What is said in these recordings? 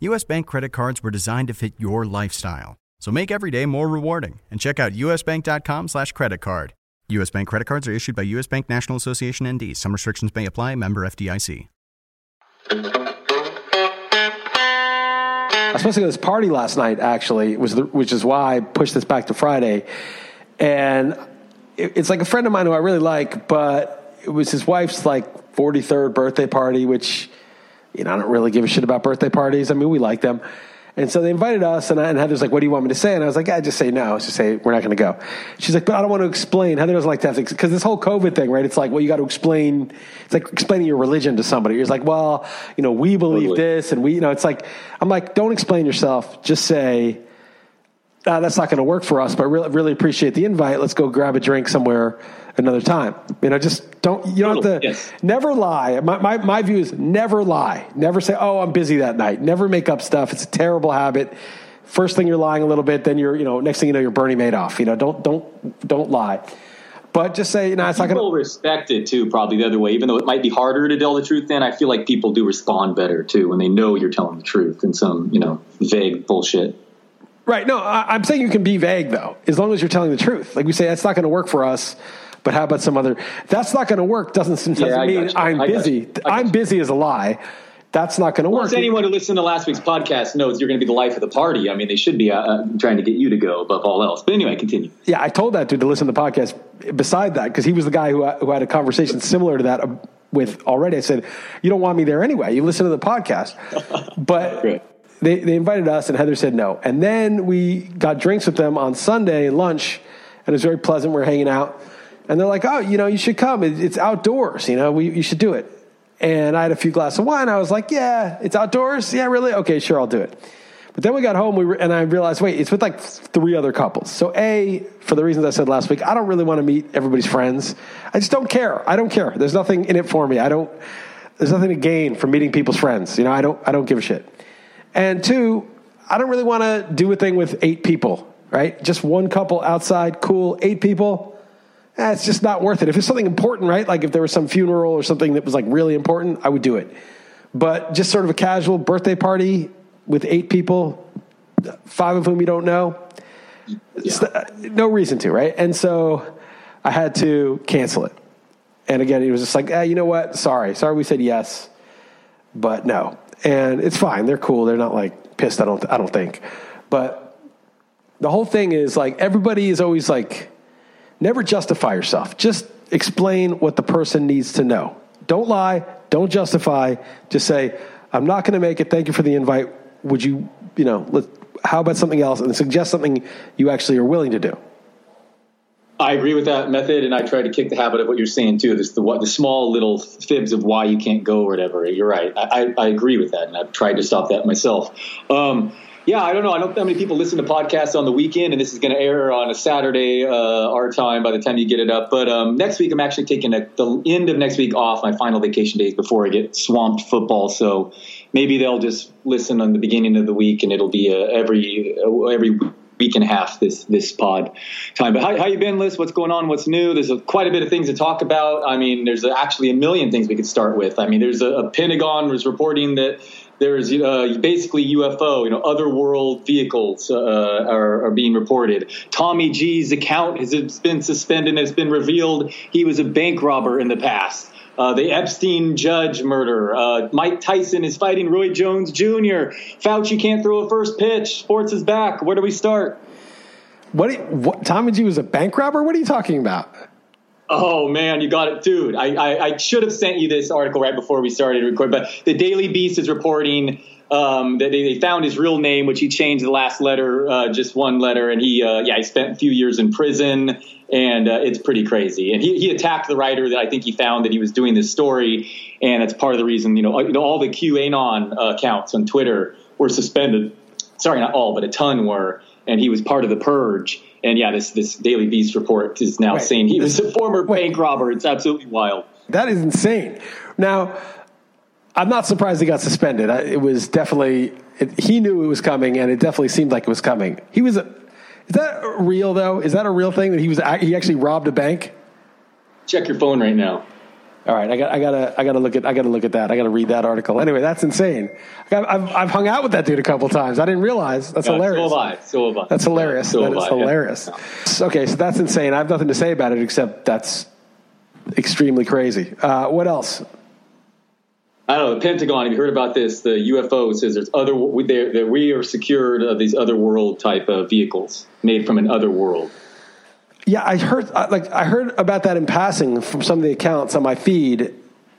US Bank credit cards were designed to fit your lifestyle. So make every day more rewarding and check out usbank.com slash credit card. US Bank credit cards are issued by US Bank National Association ND. Some restrictions may apply. Member FDIC. I was supposed to go to this party last night, actually, was the, which is why I pushed this back to Friday. And it, it's like a friend of mine who I really like, but it was his wife's like 43rd birthday party, which, you know, I don't really give a shit about birthday parties. I mean, we like them. And so they invited us, and, I, and Heather's like, "What do you want me to say?" And I was like, "I just say no. Just say we're not going to go." She's like, "But I don't want to explain." Heather doesn't like to have to because this whole COVID thing, right? It's like, well, you got to explain. It's like explaining your religion to somebody. You're like, well, you know, we believe Totally. this, and we, you know, it's like, I'm like, don't explain yourself. Just say, uh, that's not going to work for us, but really, really appreciate the invite. Let's go grab a drink somewhere another time. You know, just don't, you don't have to, yes. never lie. My, my, my view is never lie. Never say, oh, I'm busy that night. Never make up stuff. It's a terrible habit. First thing you're lying a little bit, then you're, you know, next thing you know, you're Bernie Madoff. You know, don't, don't, don't lie. But just say, you know, it's not People going to, respect it too, probably the other way. Even though it might be harder to tell the truth, then I feel like people do respond better too when they know you're telling the truth than some, you know, vague bullshit. Right. No, I, I'm saying you can be vague though, as long as you're telling the truth. Like we say, that's not going to work for us. But how about some other? That's not going to work. Doesn't doesn't Yeah, mean I'm I busy. I'm busy as a lie. That's not going to work. Plus, anyone who listened to last week's podcast knows you're going to be the life of the party. I mean, they should be uh, uh, trying to get you to go above all else. But anyway, continue. Yeah, I told that dude to listen to the podcast. Beside that, because he was the guy who who had a conversation similar to that uh, with already. I said, "You don't want me there anyway. You listen to the podcast." But they they invited us, and Heather said no. And then we got drinks with them on Sunday lunch, and it was very pleasant. We are hanging out, and they're like, "Oh, you know, you should come. It's outdoors. You know, we, you should do it." And I had a few glasses of wine. I was like, "Yeah, it's outdoors. Yeah, really? Okay, sure, I'll do it." But then we got home, we were, and I realized, wait, it's with like three other couples. So, A, for the reasons I said last week, I don't really want to meet everybody's friends. I just don't care. I don't care. There's nothing in it for me. I don't. There's nothing to gain from meeting people's friends. You know, I don't. I don't give a shit. And two, I don't really want to do a thing with eight people. Right? Just one couple outside, cool. Eight people. Eh, it's just not worth it. If it's something important, right? Like if there was some funeral or something that was like really important, I would do it. But just sort of a casual birthday party with eight people, five of whom you don't know, it's not- no reason to, right? And so I had to cancel it. And again, it was just like, eh, you know what? Sorry. Sorry we said yes, but no. And it's fine. They're cool. They're not like pissed, I don't, I don't think. But the whole thing is like everybody is always like, never justify yourself. Just explain what the person needs to know. Don't lie. Don't justify. Just say, I'm not going to make it. Thank you for the invite. Would you, you know, let, how about something else? And suggest something you actually are willing to do. I agree with that method, and I try to kick the habit of what you're saying too. This the what the small little fibs of why you can't go or whatever. You're right. I, I, I agree with that, and I've tried to stop that myself. Um, yeah, I don't know. I don't know how many people listen to podcasts on the weekend, and this is going to air on a Saturday, uh, our time, by the time you get it up. But um, next week, I'm actually taking a, the end of next week off, my final vacation days before I get swamped football. So maybe they'll just listen on the beginning of the week, and it'll be uh, every uh, every week and a half this this pod time. But how, how you been, Liss? What's going on? What's new? There's a, quite a bit of things to talk about. I mean, there's actually a million things we could start with. I mean, there's a, a Pentagon was reporting that there's uh, basically UFO, you know, other world vehicles uh, are, are, being reported. Tommy G's account has been suspended and has been revealed he was a bank robber in the past. Uh, the Epstein judge murder. Uh, Mike Tyson is fighting Roy Jones Jr. Fauci can't throw a first pitch. Sports is back. Where do we start? What, what Tommy G was a bank robber? What are you talking about? Oh man, you got it, dude. I, I, I, should have sent you this article right before we started recording. but the Daily Beast is reporting um, that they, they, found his real name, which he changed the last letter, uh, just one letter, and he uh, yeah he spent a few years in prison, and uh, it's pretty crazy. And he, he attacked the writer that I think he found that he was doing this story, and that's part of the reason you know, you know all the QAnon uh, accounts on Twitter were suspended. Sorry, not all, but a ton were, and he was part of the purge and yeah, this this Daily Beast report is now wait, saying he was a former wait, bank robber. It's absolutely wild. That is insane. Now, I'm not surprised he got suspended. It was definitely it, he knew it was coming, and it definitely seemed like it was coming. He was. A, is that real though? Is that a real thing that he was? He actually robbed a bank. Check your phone right now. All right, I got, I gotta, I gotta look at, I gotta look at that. I gotta read that article. Anyway, that's insane. I've, I've hung out with that dude a couple times. I didn't realize. That's hilarious. So have I. So have I. That's hilarious. So that is I, hilarious. Yeah. Okay, so that's insane. I have nothing to say about it except that's extremely crazy. Uh, what else? I don't know. The Pentagon. Have you heard about this? The UFO says there's other. That we are secured of these other world type of vehicles made from an other world. Yeah, I heard uh, like I heard about that in passing from some of the accounts on my feed,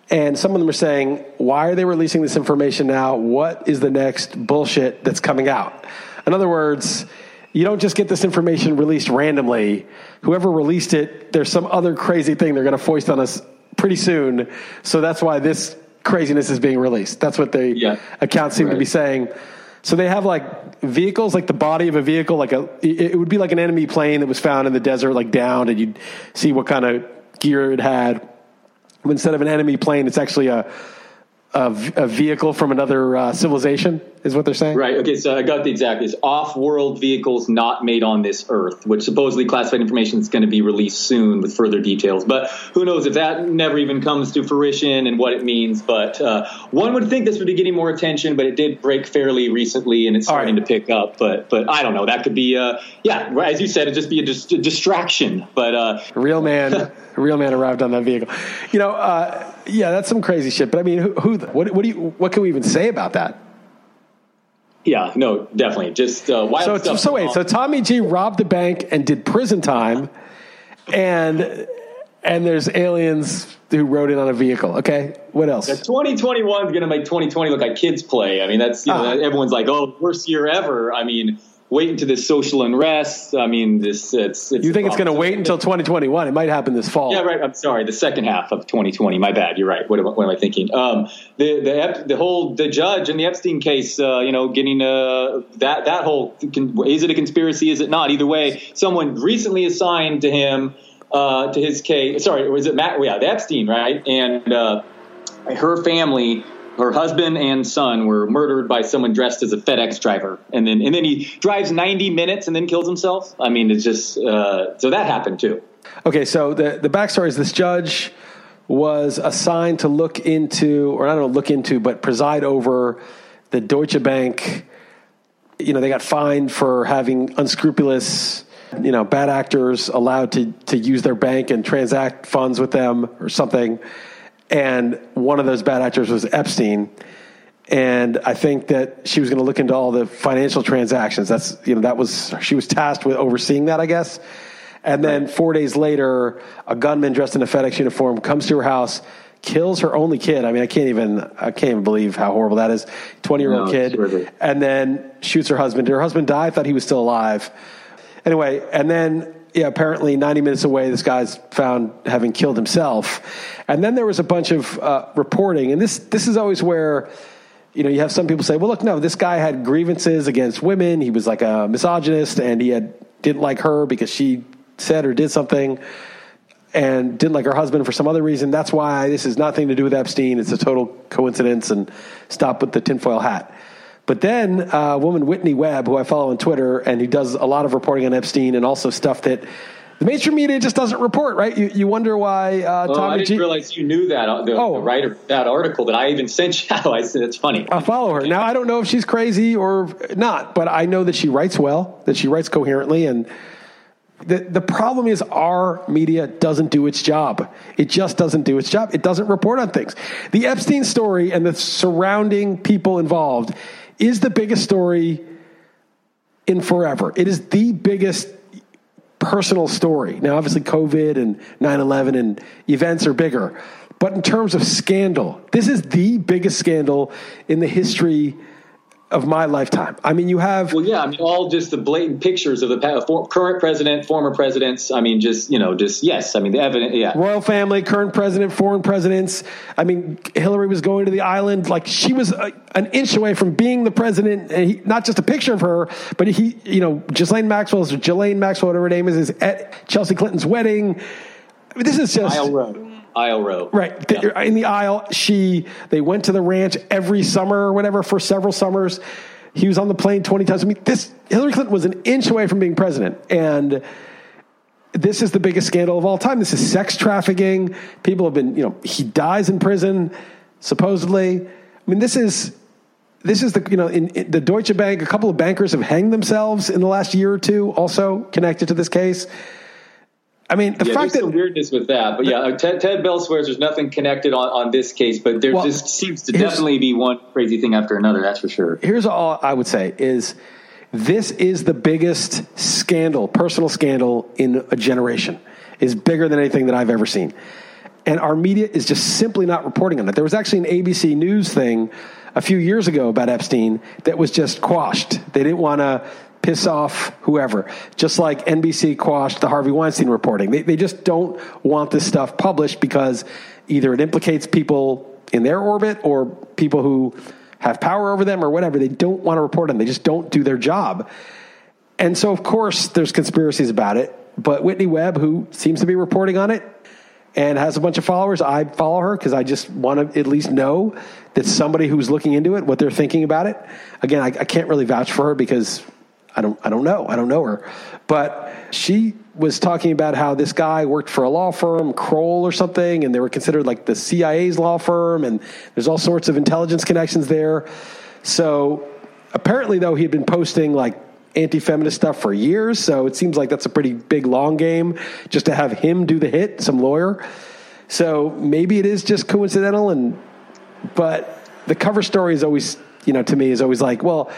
and some of them are saying, "Why are they releasing this information now? What is the next bullshit that's coming out?" In other words, you don't just get this information released randomly. Whoever released it, there's some other crazy thing they're going to foist on us pretty soon. So that's why this craziness is being released. That's what the yeah. accounts seem right. to be saying. So they have like vehicles, like the body of a vehicle, like a, it would be like an enemy plane that was found in the desert, like downed, and you'd see what kind of gear it had. But instead of an enemy plane, it's actually a, a, a vehicle from another uh, civilization is what they're saying. Right. Okay. So I got the exact. It's off-world vehicles not made on this Earth, which supposedly classified information is going to be released soon with further details. But who knows if that never even comes to fruition and what it means. But uh, one would think this would be getting more attention, but it did break fairly recently, and it's starting right. to pick up. But but I don't know. That could be uh, yeah, as you said, it just be a, just a distraction. But uh, real man, real man arrived on that vehicle. You know, uh, yeah, that's some crazy shit. But I mean, who, who what, what do you what can we even say about that? Yeah, no, definitely. Just uh, wild so, So wait, so Tommy G robbed the bank and did prison time, and and there's aliens who rode in on a vehicle. Okay, what else? Yeah, 2021 is going to make 2020 look like kids play. I mean, that's you know, uh, everyone's like, oh, worst year ever. I mean, wait until this social unrest. I mean, this it's. it's you think it's going to wait until 2021? It might happen this fall. Yeah, right. I'm sorry, the second half of 2020. My bad. You're right. What am, what am I thinking? Um, the the the whole the judge in the Epstein case. Uh, you know, getting uh, that that whole is it a conspiracy? Is it not? Either way, someone recently assigned to him. Uh, to his case, sorry, was it Matt? Yeah, the Epstein, right? And uh, her family her husband and son were murdered by someone dressed as a FedEx driver, and then and then he drives 90 minutes and then kills himself. I mean, it's just uh, so that happened too. Okay, so the the backstory is this judge was assigned to look into, or I don't know, look into, but preside over the Deutsche Bank. You know, they got fined for having unscrupulous, you know, bad actors allowed to to use their bank and transact funds with them or something and one of those bad actors was Epstein. And I think that she was going to look into all the financial transactions. That's you know that was she was tasked with overseeing that, I guess. And then four days later, a gunman dressed in a FedEx uniform comes to her house, kills her only kid. I mean, I can't even I can't even believe how horrible that is. Twenty year old no, kid, and then shoots her husband. Did her husband die? I thought he was still alive. Anyway, and then yeah, apparently 90 minutes away, this guy's found having killed himself. And then there was a bunch of uh, reporting, and this this is always where you know you have some people say, well, look, no, this guy had grievances against women. He was like a misogynist, and he had didn't like her because she said or did something, and didn't like her husband for some other reason. That's why this has nothing to do with Epstein. It's a total coincidence, and stop with the tinfoil hat. But then uh, a woman, Whitney Webb, who I follow on Twitter and who does a lot of reporting on Epstein and also stuff that The mainstream media just doesn't report, right? You, you wonder why uh, oh, Tommy I didn't G. realize you knew that uh, the, Oh. the writer that article that I even sent you. I said it's funny. I follow her. Now, I don't know if she's crazy or not, but I know that she writes well, that she writes coherently. And the, the problem is our media doesn't do its job. It just doesn't do its job. It doesn't report on things. The Epstein story and the surrounding people involved is the biggest story in forever. It is the biggest personal story. Now, obviously, COVID and 9 11 and events are bigger. But in terms of scandal, this is the biggest scandal in the history of my lifetime. I mean, you have. Well, yeah, I mean, all just the blatant pictures of the pa- for, current president, former presidents. I mean, just you know, just yes. I mean, the evidence. Yeah, royal family, current president, foreign presidents. I mean, Hillary was going to the island like she was a, an inch away from being the president. And he, not just a picture of her, but he, you know, Ghislaine Maxwell's or Ghislaine Maxwell, whatever her name is, is at Chelsea Clinton's wedding. I mean, this is just Isle Row. Right. The- In the aisle, she, they went to the ranch every summer or whatever for several summers. He was on the plane 20 times. I mean, this, Hillary Clinton was an inch away from being president. And this is the biggest scandal of all time. This is sex trafficking. People have been, you know, he dies in prison, supposedly. I mean, this is, this is the, you know, in, in the Deutsche Bank, a couple of bankers have hanged themselves in the last year or two, also connected to this case. I mean, the yeah, fact there's that some weirdness with that, but yeah, Ted, Ted Bell swears there's nothing connected on, on this case, but there Well, just seems to definitely be one crazy thing after another. That's for sure. here's all I would say is this is the biggest scandal, personal scandal in a generation. Is bigger than anything that I've ever seen. And our media is just simply not reporting on it. There was actually an ABC News thing a few years ago about Epstein that was just quashed. They didn't want to piss off whoever, just like NBC quashed the Harvey Weinstein reporting. They, they just don't want this stuff published because either it implicates people in their orbit or people who have power over them or whatever. They don't want to report on. They just don't do their job. And so, of course, there's conspiracies about it. But Whitney Webb, who seems to be reporting on it and has a bunch of followers, I follow her because I just want to at least know that somebody who's looking into it, what they're thinking about it. Again, I, I can't really vouch for her because I don't, I don't know. I don't know her. But she was talking about how this guy worked for a law firm, Kroll or something, and they were considered like the CIA's law firm, and there's all sorts of intelligence connections there. So apparently, though, he had been posting like anti-feminist stuff for years. So it seems like that's a pretty big long game just to have him do the hit, some lawyer. So maybe it is just coincidental, and but the cover story is always, you know, to me is always like, well.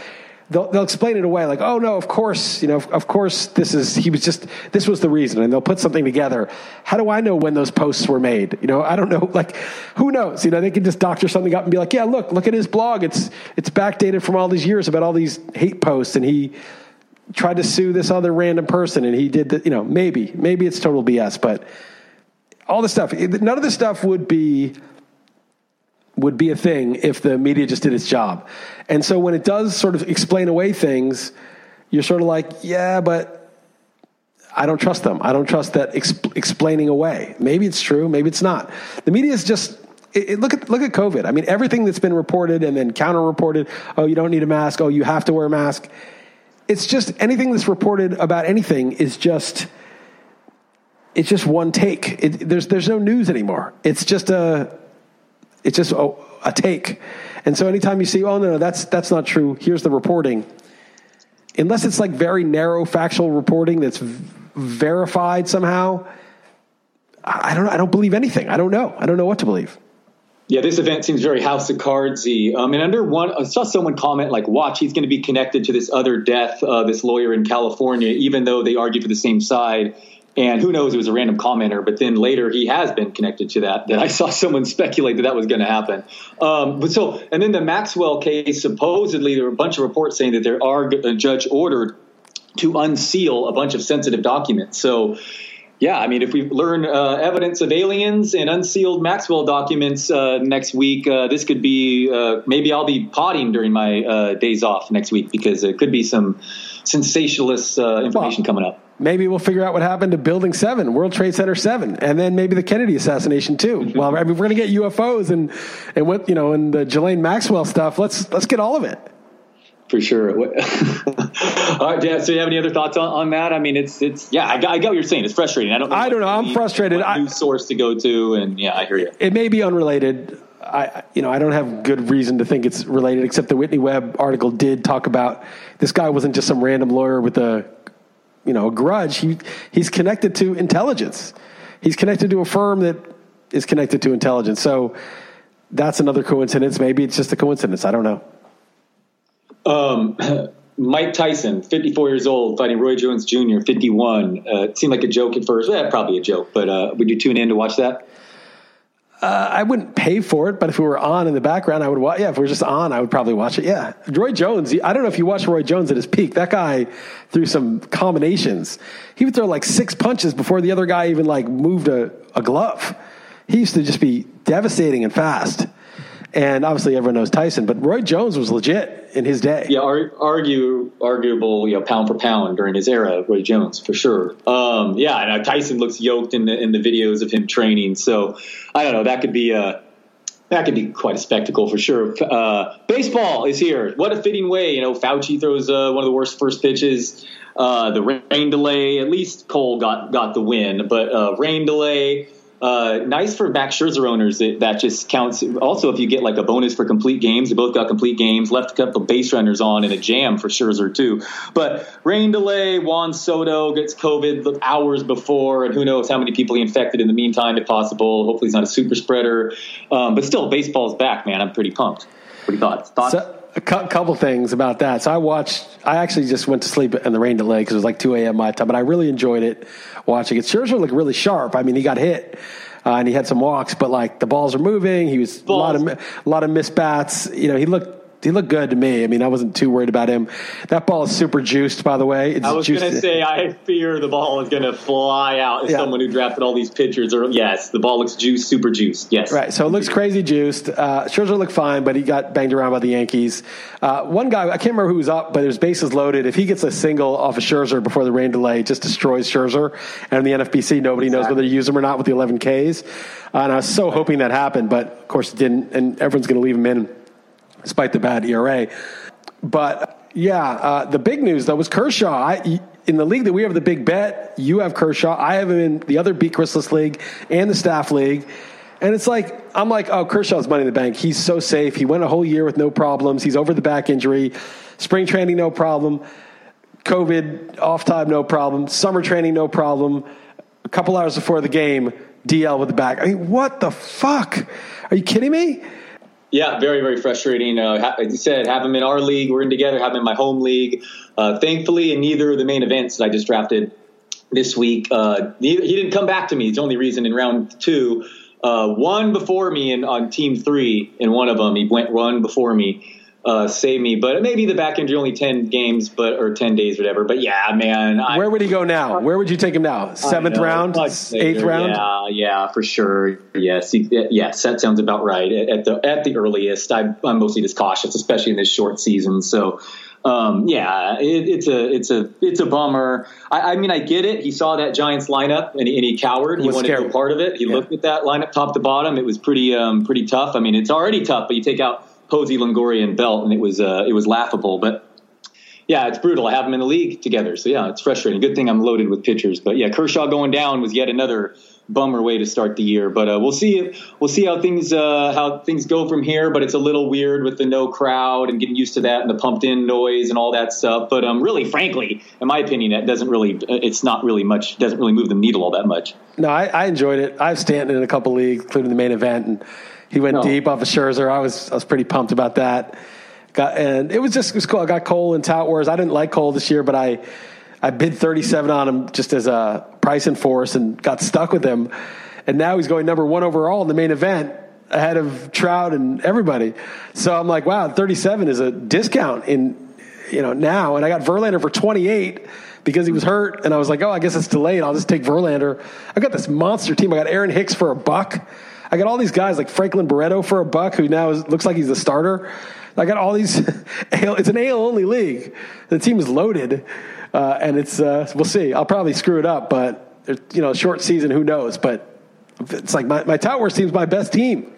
They'll, they'll explain it away like, oh no, of course, you know, of, of course, this is he was just this was the reason, and they'll put something together. How do I know when those posts were made? You know, I don't know. Like, who knows? You know, they can just doctor something up and be like, yeah, look, look at his blog. It's it's backdated from all these years about all these hate posts, and he tried to sue this other random person, and he did the, you know, maybe maybe it's total BS, but all this stuff, none of this stuff would be would be a thing if the media just did its job. And so when it does sort of explain away things, you're sort of like, yeah, but I don't trust them. I don't trust that exp- explaining away. Maybe it's true, maybe it's not. The media is just it, it- look at look at COVID. I mean, everything that's been reported and then counter reported. Oh, you don't need a mask. Oh, you have to wear a mask. It's just anything that's reported about anything is just it's just one take. It, there's there's no news anymore. It's just a it's just a, a take. And so anytime you see, oh no, no, that's that's not true. Here's the reporting. Unless it's like very narrow factual reporting that's verified somehow, I I don't I don't believe anything. I don't know. I don't know what to believe. Yeah, this event seems very House of Cardsy. Um, and under one, I saw someone comment like, "Watch, he's going to be connected to this other death, uh, this lawyer in California, even though they argue for the same side." And who knows? It was a random commenter, but then later he has been connected to that. That I saw someone speculate that that was going to happen. Um, but so, and then the Maxwell case. Supposedly, there were a bunch of reports saying that there are a judge ordered to unseal a bunch of sensitive documents. So, yeah, I mean, if we learn uh, evidence of aliens and unsealed Maxwell documents uh, next week, uh, this could be uh, maybe I'll be potting during my uh, days off next week because it could be some sensationalist uh, information Well, coming up. Maybe we'll figure out what happened to Building Seven, World Trade Center Seven, and then maybe the Kennedy assassination too. Mm-hmm. well, I mean, we're going to get UFOs and and what you know and the Ghislaine Maxwell stuff. Let's let's get all of it. For sure. all right, yeah. So, you have any other thoughts on, on that? I mean, it's it's yeah. I got, I got what you're saying. It's frustrating. I don't. Know I don't know. I'm frustrated. I, news source to go to, and yeah, I hear you. It may be unrelated. I, you know, I don't have good reason to think it's related, except the Whitney Webb article did talk about this guy wasn't just some random lawyer with a, you know, a grudge. He he's connected to intelligence. He's connected to a firm that is connected to intelligence. So that's another coincidence. Maybe it's just a coincidence. I don't know. Um, Mike Tyson, 54 years old, fighting Roy Jones Jr., 51. Uh, it seemed like a joke at first. Yeah, probably a joke, but uh, would you tune in to watch that? Uh, I wouldn't pay for it, but if it were on in the background, I would watch. Yeah, if it were just on, I would probably watch it. Yeah, Roy Jones. I don't know if you watched Roy Jones at his peak. That guy threw some combinations. He would throw like six punches before the other guy even like moved a, a glove. He used to just be devastating and fast. And obviously, everyone knows Tyson, but Roy Jones was legit in his day. Yeah, ar- argue arguable, you know, pound for pound during his era, Roy Jones for sure. Um, yeah, and Tyson looks yoked in the in the videos of him training. So I don't know, that could be a that could be quite a spectacle for sure. Uh, baseball is here. What a fitting way, you know. Fauci throws uh, one of the worst first pitches. Uh, the rain delay. At least Cole got got the win, but uh, rain delay. Uh, nice for Max Scherzer owners that, that just counts. Also, if you get like a bonus for complete games, they both got complete games. Left a couple base runners on in a jam for Scherzer too. But rain delay, Juan Soto gets COVID hours before, and who knows how many people he infected in the meantime, if possible. Hopefully, he's not a super spreader. Um, but still, baseball's back, man. I'm pretty pumped. What thoughts? Thoughts? So, a cu- couple things about that. So I watched. I actually just went to sleep in the rain delay because it was like 2 a.m. my time, but I really enjoyed it watching it. Scherzer looked really sharp. I mean, he got hit. Uh, and he had some walks, but like the balls are moving. He was balls. a lot of a lot of missed bats. You know, he looked he looked good to me. I mean, I wasn't too worried about him. That ball is super juiced, by the way. It's I was going to say, I fear the ball is going to fly out as yeah. someone who drafted all these pitchers. Or yes, the ball looks juiced, super juiced. Yes, right. So it looks crazy juiced. Uh, Scherzer looked fine, but he got banged around by the Yankees. Uh, one guy, I can't remember who was up, but there's bases loaded. If he gets a single off of Scherzer before the rain delay, it just destroys Scherzer. And in the NFBC, nobody exactly. knows whether to use him or not with the 11 Ks. Uh, and I was so hoping that happened, but of course it didn't. And everyone's going to leave him in despite the bad ERA. But yeah, uh, the big news though was Kershaw. I, in the league that we have the big bet, you have Kershaw. I have him in the other Beat Chris Liss league and the staff league. And it's like, I'm like, oh, Kershaw's money in the bank. He's so safe. He went a whole year with no problems. He's over the back injury. Spring training, no problem. COVID off time, no problem. Summer training, no problem. A couple hours before the game, DL with the back. I mean, what the fuck? Are you kidding me? Yeah, very, very frustrating. Uh, as you said, have him in our league. We're in together. Have him in my home league. Uh, thankfully, in neither of the main events that I just drafted this week, uh, he, he, didn't come back to me. It's the only reason in round two. Uh, one before me in, on team three in one of them. He went one before me uh, save me. But maybe the back injury only ten games, but or ten days, whatever. But yeah, man. I, Where would he go now? Where would you take him now? Seventh round, eighth round? Yeah, yeah, for sure. Yes, he, yes, that sounds about right. At the at the earliest, I, I'm mostly just cautious, especially in this short season. So. Um, yeah, it, it's a it's a it's a bummer. I, I, mean, I get it. He saw that Giants lineup and, and he cowered. He wanted to be part of it. He yeah. looked at that lineup top to bottom. It was pretty um, pretty tough. I mean, it's already tough, but you take out Posey, Longoria, and Belt, and it was uh, it was laughable. But yeah, it's brutal. I have them in the league together, so yeah, it's frustrating. Good thing I'm loaded with pitchers, but yeah, Kershaw going down was yet another bummer way to start the year. But uh, we'll see. if, We'll see how things uh, how things go from here. But it's a little weird with the no crowd and getting used to that and the pumped in noise and all that stuff. But um, really, frankly, in my opinion, that doesn't really. It's not really much. Doesn't really move the needle all that much. No, I, I enjoyed it. I've Stanton in a couple leagues, including the main event, and he went no. deep off of Scherzer. I was I was pretty pumped about that. Got and it was just it was cool. I got Cole and Tout Wars. I didn't like Cole this year, but I I bid 37 on him just as a price and force and got stuck with him. And now he's going number one overall in the main event ahead of Trout and everybody. So I'm like, wow, 37 is a discount in you know now. And I got Verlander for 28 because he was hurt. And I was like, oh, I guess it's delayed. I'll just take Verlander. I got this monster team. I got Aaron Hicks for a buck. I got all these guys like Franklin Barreto for a buck, who now is, looks like he's a starter. I got all these. it's an AL only league. The team is loaded, uh, and it's uh, we'll see. I'll probably screw it up, but you know, short season, who knows? But it's like my my Tout Wars team's my best team.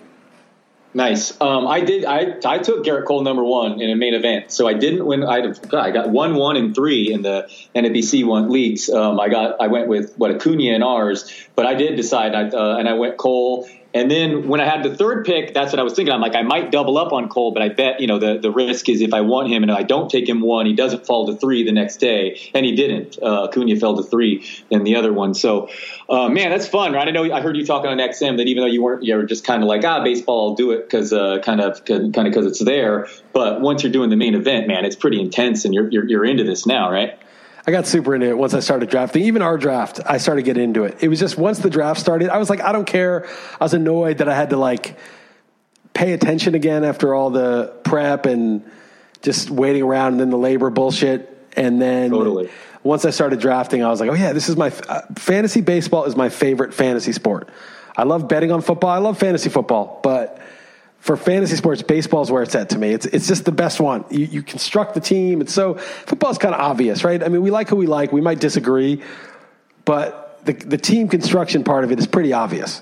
Nice. Um, I did. I I took Gerrit Cole number one in a main event, so I didn't win. I I got one, one, and three in the NFBC one leagues. Um, I got. I went with what Acuna in ours, but I did decide. I, uh, and I went Cole and then when I had the third pick, that's what I was thinking. I'm like, I might double up on Cole, but I bet, you know, the, the risk is if I want him and I don't take him one, he doesn't fall to three the next day. And he didn't. Uh, Acuna fell to three in the other one. So, uh, man, that's fun, right? I know I heard you talking on XM that even though you weren't, you were just kind of like, ah, baseball, I'll do it because uh, kind of kind of because it's there. But once you're doing the main event, man, it's pretty intense and you're, you're, you're into this now, right? I got super into it once I started drafting. Even our draft, I started getting into it. It was just once the draft started, I was like, I don't care. I was annoyed that I had to like pay attention again after all the prep and just waiting around and then the labor bullshit. And then totally. once I started drafting, I was like, oh yeah, this is my uh, fantasy baseball is my favorite fantasy sport. I love betting on football. I love fantasy football, but for fantasy sports, baseball is where it's at to me. It's it's just the best one. You, you construct the team. It's so football's kind of obvious, right? I mean, we like who we like. We might disagree, but the the team construction part of it is pretty obvious.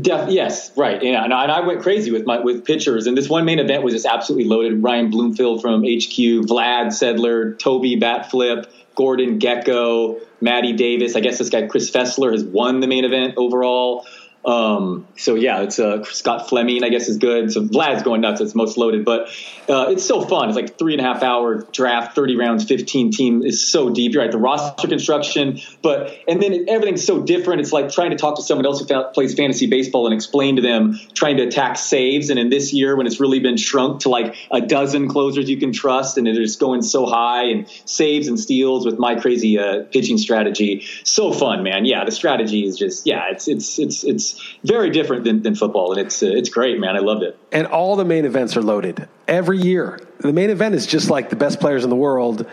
Def, yes, right. Yeah, and I, and I, went crazy with my with pitchers, and this one main event was just absolutely loaded. Ryan Bloomfield from HQ, Vlad Sedler, Toby Batflip, Gordon Gecko, Maddie Davis. I guess this guy Chris Fessler has won the main event overall. Um, so yeah, it's uh, Scott Fleming, I guess, is good. So Vlad's going nuts. It's most loaded, but uh, it's so fun. It's like three and a half hour draft, 30 rounds, 15 team is so deep. You're right. The roster construction, but, and then everything's so different. It's like trying to talk to someone else who plays fantasy baseball and explain to them trying to attack saves. And in this year, when it's really been shrunk to like a dozen closers you can trust and it's going so high and saves and steals with my crazy uh, pitching strategy. So fun, man. Yeah. The strategy is just, yeah, it's, it's, it's, it's, very different than, than football, and it's uh, it's great, man. I loved it. And all the main events are loaded every year. The main event is just like the best players in the world.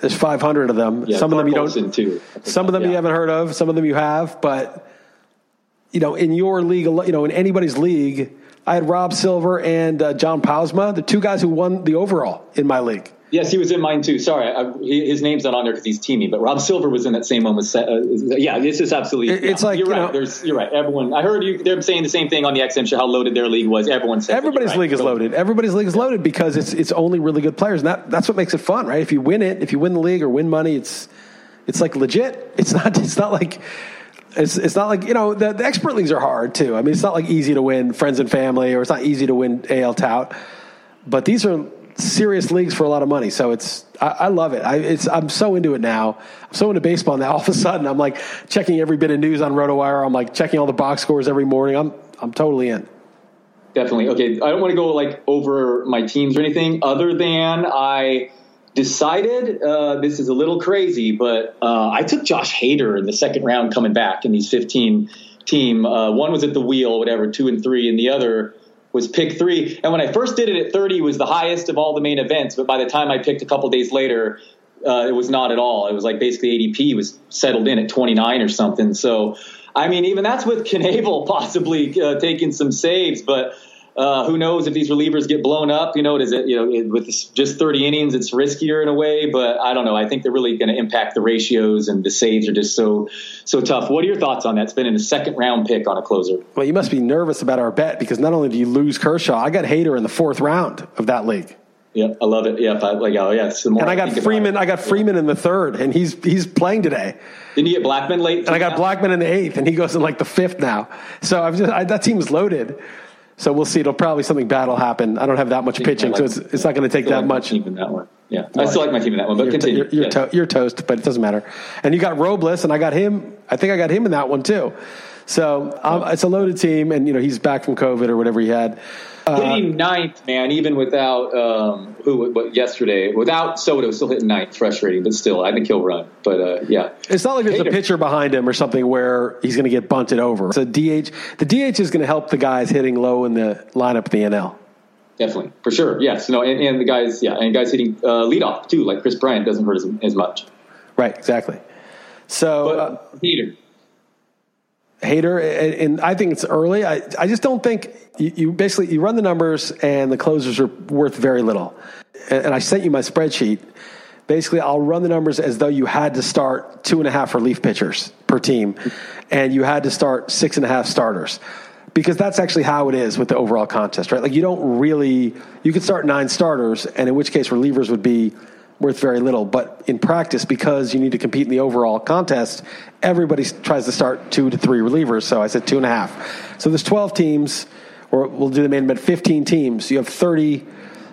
There's 500 of them. Yeah, some of them you don't. Too. Some of them yeah. you haven't heard of. Some of them you have. But you know, in your league, you know, in anybody's league, I had Rob Silver and uh, John Pausma, the two guys who won the overall in my league. Yes, he was in mine too. Sorry, I, his name's not on there because he's teaming. But Rob Silver was in that same one. With uh, yeah, this is absolutely. It's yeah, like you're you right. Know, There's you're right. Everyone, I heard you. They're saying the same thing on the XM show. How loaded their league was. Everyone said everybody's league is loaded. Everybody's league is loaded because it's it's only really good players, and that that's what makes it fun, right? If you win it, if you win the league or win money, it's it's like legit. It's not. It's not like. It's, it's not like you know the, the expert leagues are hard too. I mean, it's not like easy to win friends and family, or it's not easy to win AL tout. But these are serious leagues for a lot of money. So it's I, I love it. I, it's I'm so into it now. I'm so into baseball now. All of a sudden, I'm like checking every bit of news on RotoWire. I'm like checking all the box scores every morning. I'm I'm totally in. Definitely. Okay, I don't want to go like over my teams or anything, other than I decided uh, this is a little crazy, but uh, I took Josh Hader in the second round coming back in these 15 team. Uh, one was at the wheel, whatever, two and three, and the other was pick three. And when I first did it at 30, it was the highest of all the main events. But by the time I picked a couple days later, uh, it was not at all. It was like basically ADP was settled in at 29 or something. So, I mean, even that's with Knebel possibly uh, taking some saves, but uh, who knows if these relievers get blown up? You know, does it? You know, with just 30 innings, it's riskier in a way. But I don't know. I think they're really going to impact the ratios, and the saves are just so so tough. What are your thoughts on that? It's been in a second round pick on a closer. Well, you must be nervous about our bet because not only do you lose Kershaw, I got Hader in the fourth round of that league. Yeah, I love it. Yeah, I, like oh yeah. and I, I got Freeman. I got Freeman in the third, and he's he's playing today. Didn't you get Blackmon late? And I got now? Blackmon in the eighth, and he goes in like the fifth now. So I've just I, that team is loaded. So we'll see. It'll probably something bad will happen. I don't have that much pitching, like, so it's, it's not going to take that like much. In that one. Yeah, well, I still like my team in that one, but you're, continue. You're, you're, yeah. to, you're, toast, but it doesn't matter. And you got Robles, and I got him. I think I got him in that one too. So um, it's a loaded team, and you know he's back from COVID or whatever he had. Uh, hitting ninth, man, even without um, who what, yesterday, without Soto, still hitting ninth, frustrating, but still, I think he'll run. But uh, yeah, it's not like there's Hader. a pitcher behind him or something where he's going to get bunted over. A DH. The DH is going to help the guys hitting low in the lineup of the NL. Definitely, for sure. Yes, no, and, and the guys, yeah, and guys hitting uh, leadoff too, like Kris Bryant doesn't hurt as, as much. Right, exactly. So, but, uh, Hader. Hader, and I think it's early. I, I just don't think you, you, basically you run the numbers and the closers are worth very little. And, and, I sent you my spreadsheet. Basically, I'll run the numbers as though you had to start two and a half relief pitchers per team, and you had to start six and a half starters. because that's actually how it is with the overall contest, right? Like you don't really you could start nine starters, and in which case relievers would be worth very little. But in practice, because you need to compete in the overall contest, everybody tries to start two to three relievers. So I said two and a half. So there's 12 teams, or we'll do the main event 15 teams. You have 30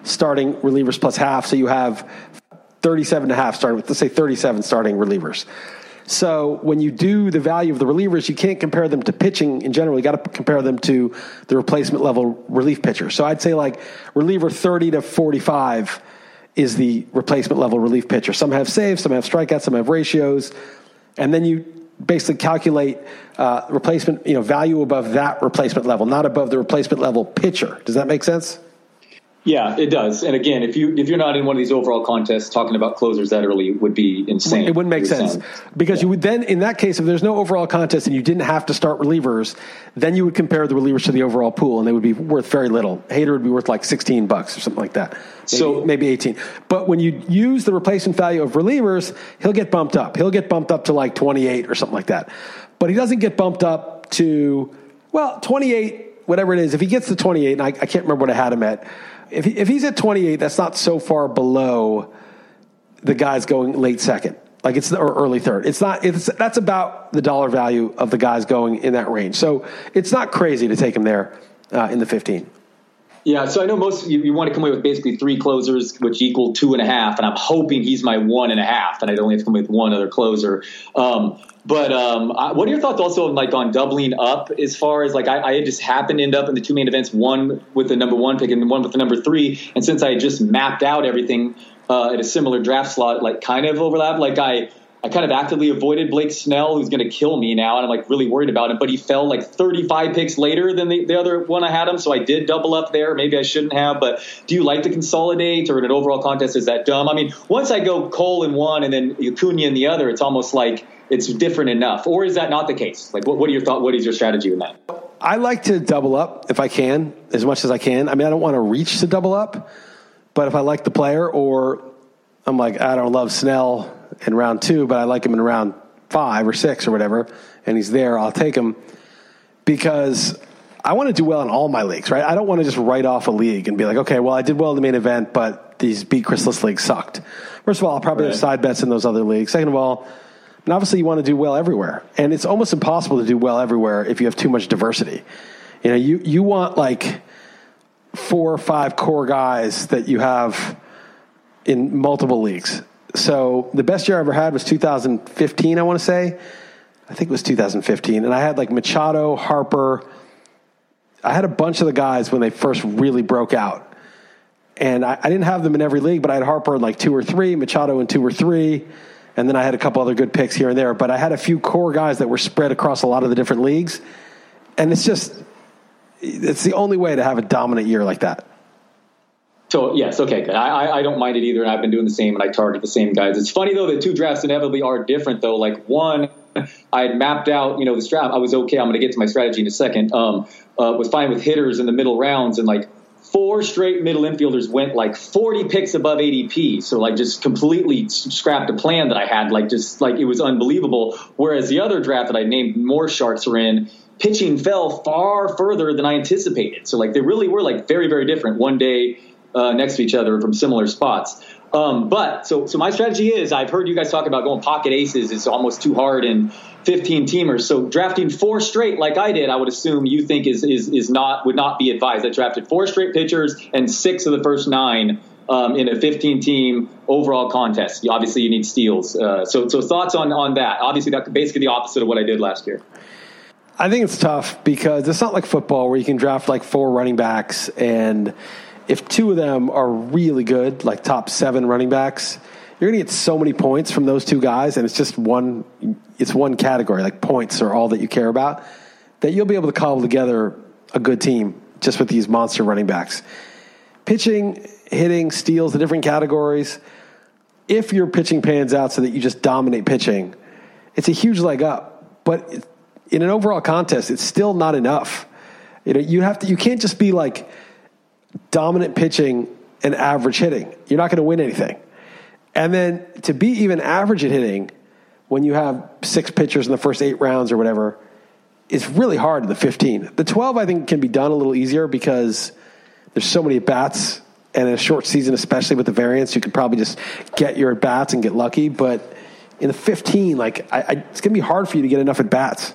starting relievers plus half, so you have 37 and a half starting with, let's say 37 starting relievers. So when you do the value of the relievers, you can't compare them to pitching in general. You got to compare them to the replacement level relief pitcher. So I'd say like reliever 30 to 45 is the replacement level relief pitcher. Some have saves, some have strikeouts, some have ratios, and then you basically calculate uh, replacement, you know, value above that replacement level, not above the replacement level pitcher. Does that make sense? Yeah, it does. And again, if you if you're not in one of these overall contests, talking about closers that early would be insane. It wouldn't make sense because yeah. you would then, in that case, if there's no overall contest and you didn't have to start relievers, then you would compare the relievers to the overall pool, and they would be worth very little. Hader would be worth like 16 bucks or something like that. Maybe, so maybe 18. But when you use the replacement value of relievers, he'll get bumped up. He'll get bumped up to like 28 or something like that. But he doesn't get bumped up to well 28, whatever it is. If he gets to 28, and I, I can't remember what I had him at if, he, if he's at 28, that's not so far below the guys going late second. Like it's or early third. It's not. It's that's about the dollar value of the guys going in that range. So it's not crazy to take him there uh, in the 15. Yeah, so I know most you, you want to come away with basically three closers, which equal two and a half, and I'm hoping he's my one and a half, and I'd only have to come with one other closer. Um, but um, I, what are your thoughts also on like on doubling up as far as like I, I just happened to end up in the two main events, one with the number one pick and one with the number three, and since I just mapped out everything uh, at a similar draft slot, like kind of overlap, like I I kind of actively avoided Blake Snell, who's going to kill me now, and I'm like really worried about him. But he fell like 35 picks later than the, the other one I had him, so I did double up there. Maybe I shouldn't have, but do you like to consolidate, or in an overall contest is that dumb? I mean, once I go Cole in one and then Acuna in the other, it's almost like it's different enough, or is that not the case? Like, what, what are your thought? What is your strategy in that? I like to double up if I can, as much as I can. I mean, I don't want to reach to double up, but if I like the player, or I'm like, I don't love Snell in round two, but I like him in round five or six or whatever, and he's there, I'll take him because I want to do well in all my leagues, right? I don't want to just write off a league and be like, okay, well, I did well in the main event, but these beat Chris Liss leagues sucked. First of all, I'll probably right. have side bets in those other leagues. Second of all, and obviously you want to do well everywhere. And it's almost impossible to do well everywhere if you have too much diversity. You know, you, you want like four or five core guys that you have in multiple leagues. So the best year I ever had was 2015, I want to say. I think it was 2015. And I had like Machado, Harper. I had a bunch of the guys when they first really broke out. And I, I didn't have them in every league, but I had Harper in like two or three, Machado in two or three. And then I had a couple other good picks here and there. But I had a few core guys that were spread across a lot of the different leagues. And it's just, it's the only way to have a dominant year like that. So yes, okay, good. I, I don't mind it either, and I've been doing the same, and I target the same guys. It's funny though, the two drafts inevitably are different though. Like one, I had mapped out, you know, this draft. I was okay. I'm going to get to my strategy in a second. Um, uh, was fine with hitters in the middle rounds, and like four straight middle infielders went like 40 picks above ADP. So like just completely scrapped a plan that I had. Like just like it was unbelievable. Whereas the other draft that I named more sharks are in, pitching fell far further than I anticipated. So like they really were like very very different. One day uh, next to each other from similar spots. Um, but so so my strategy is I've heard you guys talk about going pocket aces is almost too hard in 15 teamers. So drafting four straight like I did, I would assume you think is is is not would not be advised. I drafted four straight pitchers and six of the first nine um, in a 15 team overall contest. Obviously, you need steals. Uh, so so thoughts on on that? Obviously, that's basically the opposite of what I did last year. I think it's tough because it's not like football where you can draft like four running backs and if two of them are really good, like top seven running backs, you're going to get so many points from those two guys, and it's just one. It's one category. Like points are all that you care about. That you'll be able to cobble together a good team just with these monster running backs. Pitching, hitting, steals, the different categories. If your pitching pans out so that you just dominate pitching, it's a huge leg up. But in an overall contest, it's still not enough. You know, you have to. You can't just be like dominant pitching and average hitting. You're not going to win anything. And then to be even average at hitting, when you have six pitchers in the first eight rounds or whatever, is really hard in the 15. The 12, I think, can be done a little easier because there's so many bats, and in a short season, especially with the variance, you could probably just get your at bats and get lucky. But in the 15, like I, I, it's going to be hard for you to get enough at bats.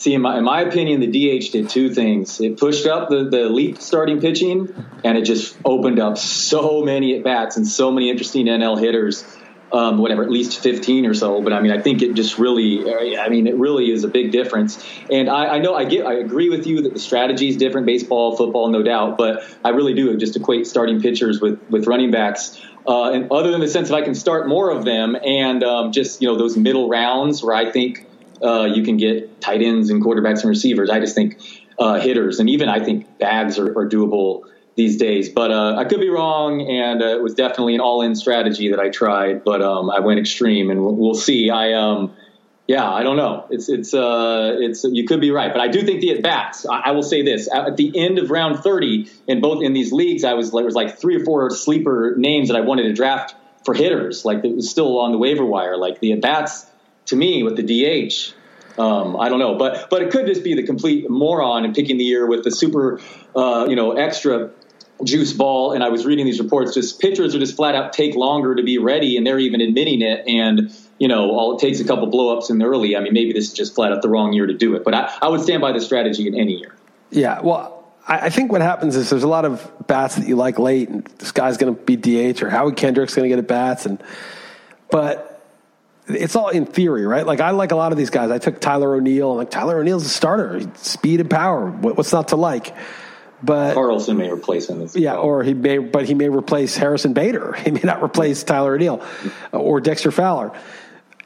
See, in my, in my opinion, the DH did two things. It pushed up the, the elite starting pitching, and it just opened up so many at bats and so many interesting NL hitters um, whatever, at least 15 or so. But I mean, I think it just really, I mean, it really is a big difference. And I, I know I get, I agree with you that the strategy is different, baseball, football, no doubt. But I really do just equate starting pitchers with with running backs. Uh, and other than the sense that I can start more of them, and um, just you know those middle rounds where I think uh, you can get tight ends and quarterbacks and receivers. I just think uh, hitters and even I think bags are, are doable these days. But uh, I could be wrong, and uh, it was definitely an all-in strategy that I tried. But um, I went extreme, and we'll, we'll see. I um, yeah, I don't know. It's it's uh, it's you could be right, but I do think the at bats. I, I, will say this: at the end of round thirty, in both in these leagues, I was there was like three or four sleeper names that I wanted to draft for hitters, like it was still on the waiver wire. Like the at bats to me with the DH. Um, I don't know, but but it could just be the complete moron in picking the year with the super, uh, you know, extra juice ball. And I was reading these reports just pitchers are just flat out take longer to be ready and they're even admitting it. And you know all it takes a couple blowups in the early. I mean maybe this is just flat out the wrong year to do it. But I, I would stand by the strategy in any year. Yeah well I, I think what happens is there's a lot of bats that you like late and this guy's going to be DH or Howie Kendrick's going to get at bats and but it's all in theory, right? Like I like a lot of these guys. I took Tyler O'Neill. Like Tyler O'Neill's a starter, speed and power. What's not to like? But Carlson may replace him. Yeah, or he may, but he may replace Harrison Bader. He may not replace Tyler O'Neill or Dexter Fowler.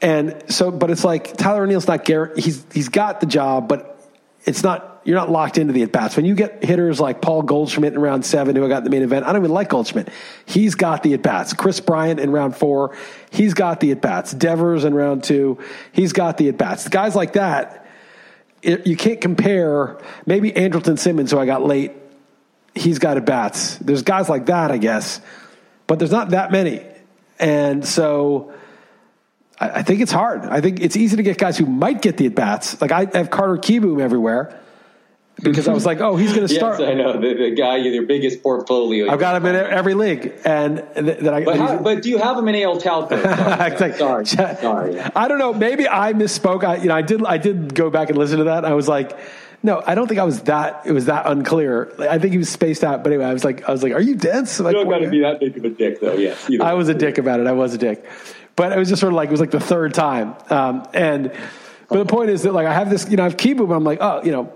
And so, but it's like Tyler O'Neill's not guaranteed. He's he's got the job, but it's not. You're not locked into the at bats. When you get hitters like Paul Goldschmidt in round seven, who I got in the main event, I don't even like Goldschmidt. He's got the at bats. Kris Bryant in round four, he's got the at bats. Devers in round two, he's got the at bats. Guys like that, it, you can't compare. Maybe Andrelton Simmons, who I got late he's got at bats. There's guys like that, I guess, but there's not that many. And so I, I think it's hard. I think it's easy to get guys who might get the at bats. Like I have Carter Kieboom everywhere because I was like, oh, he's going to start. yes, I know the, the guy, your biggest portfolio. I've got him in every league, and that I. But, how, but, do you have him in AL Talco? Sorry, sorry, sorry. I don't know. Maybe I misspoke. I, you know, I did. I did go back and listen to that. I was like, no, I don't think I was that. It was that unclear. I think he was spaced out. But anyway, I was like, I was like, "Are you dense?" Like, you don't got to be that big of a dick, though. Yes, I was a dick about it. I was a dick, but it was just sort of like it was like the third time. Um, and but the point is that like I have this, you know, I have Kieboom. I'm like, oh, you know,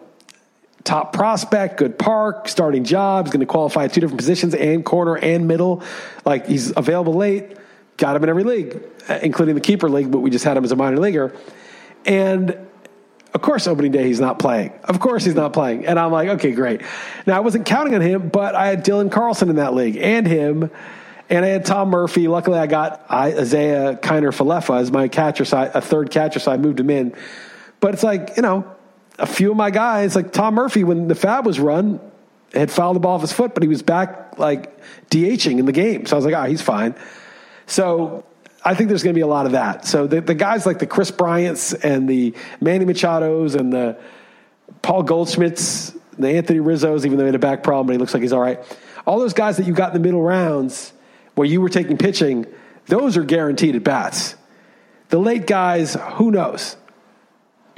top prospect, good park, starting job. He's going to qualify at two different positions, and corner and middle. Like he's available late. Got him in every league, uh, including the keeper league, but we just had him as a minor leaguer. And of course, opening day he's not playing. Of course he's not playing. And I'm like, okay, great. Now I wasn't counting on him, but I had Dylan Carlson in that league and him. And I had Tom Murphy. Luckily, I got Isiah Kiner-Falefa as my catcher, I, a third catcher, so I moved him in. But it's like, you know, a few of my guys, like Tom Murphy, when the FAAB was run, had fouled the ball off his foot, but he was back like DHing in the game. So I was like, ah, oh, he's fine. So I think there's going to be a lot of that. So the, the guys like the Kris Bryants and the Manny Machados and the Paul Goldschmidts, the Anthony Rizzos, even though he had a back problem, but he looks like he's all right. All those guys that you got in the middle rounds where you were taking pitching, those are guaranteed at bats. The late guys, who knows?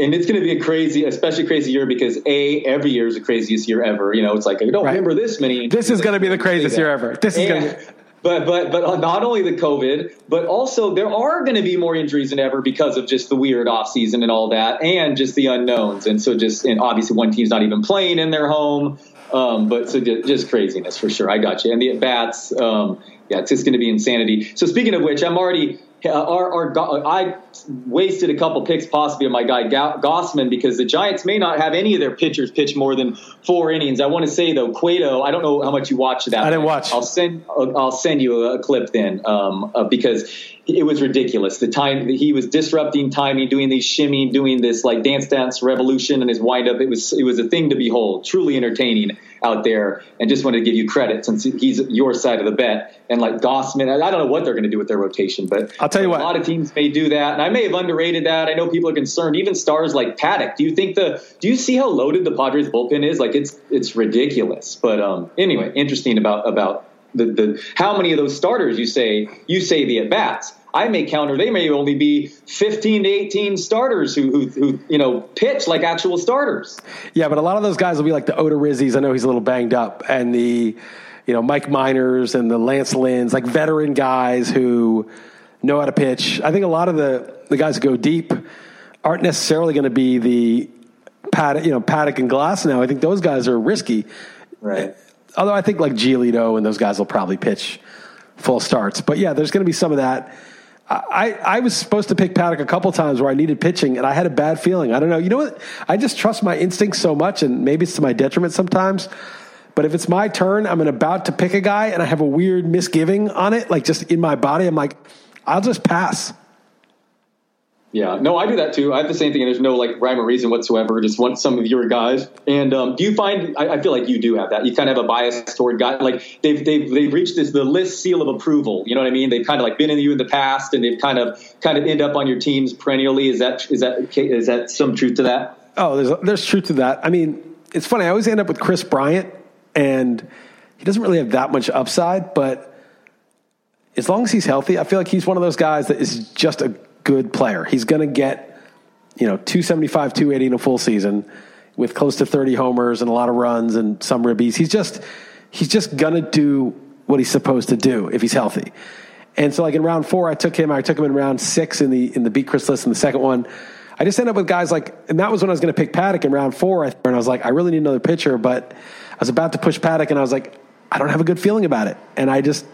And it's going to be a crazy, especially crazy year because a every year is the craziest year ever. You know, it's like I don't right. remember this many. This is going to be the craziest year ever. This is going to. But but but not only the COVID, but also there are going to be more injuries than ever because of just the weird off season and all that, and just the unknowns. And so just and obviously one team's not even playing in their home. Um, but so just, just, craziness for sure. I got you. And the at bats, um, yeah, it's just going to be insanity. So speaking of which, I'm already our, our, I wasted a couple picks possibly on my guy Gausman because the Giants may not have any of their pitchers pitch more than four innings. I want to say though, Cueto, I don't know how much you watched that. I didn't watch. I'll send I'll send you a clip then um, uh, because it was ridiculous. The time he was disrupting timing, doing these shimmy, doing this like dance dance revolution and his windup. It was it was a thing to behold, truly entertaining out there. And just wanted to give you credit since he's your side of the bet. And like Gausman, I don't know what they're going to do with their rotation, but I'll tell you a what, a lot of teams may do that, and I may have underrated that. I know people are concerned. Even stars like Paddack. Do you think the? Do you see how loaded the Padres bullpen is? Like it's it's ridiculous. But um, anyway, interesting about about the, the how many of those starters you say you say the at bats. I may counter they may only be 15 to 18 starters who, who, who, you know pitch like actual starters. Yeah, but a lot of those guys will be like the Odorizzi's. I know he's a little banged up, and the you know Mike Minors and the Lance Lynns, like veteran guys who know how to pitch. I think a lot of the the guys who go deep aren't necessarily going to be the Paddack, you know Paddack and Glass. Now I think those guys are risky. Right. Although I think like Giolito and those guys will probably pitch full starts. But yeah, there's going to be some of that. I, I was supposed to pick Paddack a couple times where I needed pitching, and I had a bad feeling. I don't know. You know what? I just trust my instincts so much, and maybe it's to my detriment sometimes. But if it's my turn, I'm about to pick a guy, and I have a weird misgiving on it, like just in my body. I'm like, I'll just pass. Yeah, no, I do that too. I have the same thing, and there's no like rhyme or reason whatsoever. Just want some of your guys. And um, do you find? I, I, feel like you do have that. You kind of have a bias toward guys. Like they've they've they've reached this the Liss seal of approval. You know what I mean? They've kind of like been in you in the past, and they've kind of kind of end up on your teams perennially. Is that is that is that some truth to that? Oh, there's there's truth to that. I mean, it's funny. I always end up with Kris Bryant, and he doesn't really have that much upside, but as long as he's healthy, I feel like he's one of those guys that is just a good player. He's going to get, you know, 275, 280 in a full season with close to 30 homers and a lot of runs and some ribbies. He's just, he's just going to do what he's supposed to do if he's healthy. And so like in round four, I took him, I took him in round six in the, in the beat Chris Liss in the second one. I just ended up with guys like, and that was when I was going to pick Paddack in round four. And I was like, I really need another pitcher, but I was about to push Paddack and I was like, I don't have a good feeling about it. And I just,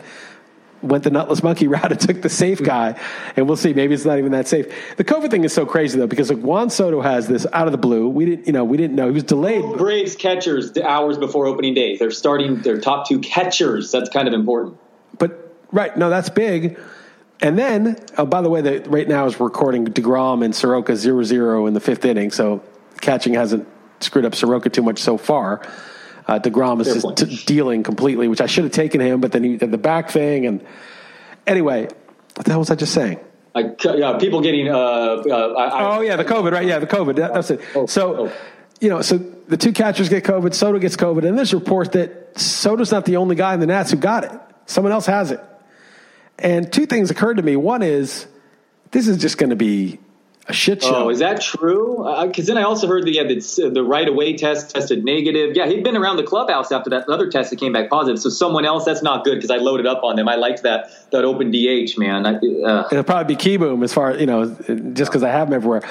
went the nutless monkey route and took the safe mm. guy, and we'll see. Maybe it's not even that safe. The COVID thing is so crazy though because like Juan Soto has this out of the blue. We didn't, you know, we didn't know he was delayed. Braves catchers hours before opening day. They're starting their top two catchers. That's kind of important. But right, no, that's big. And then, oh, by the way, the, right now is recording Degrom and Soroka 0-0 in the fifth inning, so catching hasn't screwed up Soroka too much so far. Uh, Degrom is just t- dealing completely, which I should have taken him, but then he did the back thing. And anyway, what the hell was I just saying? I, yeah, people getting. Uh, uh, I, oh yeah, the COVID, right? Yeah, the COVID. That, that's it. Oh, so, oh. you know, so the two catchers get COVID. Soto gets COVID, and there's a report that Soto's not the only guy in the Nats who got it. Someone else has it. And two things occurred to me. One is this is just going to be a shit show. Oh, is that true? Because uh, then I also heard that yeah, the, the right away test tested negative. Yeah, he'd been around the clubhouse after that other test that came back positive. So someone else, that's not good because I loaded up on them. I liked that that open DH man. I, uh. It'll probably be Kieboom as far you know, just because I have him everywhere.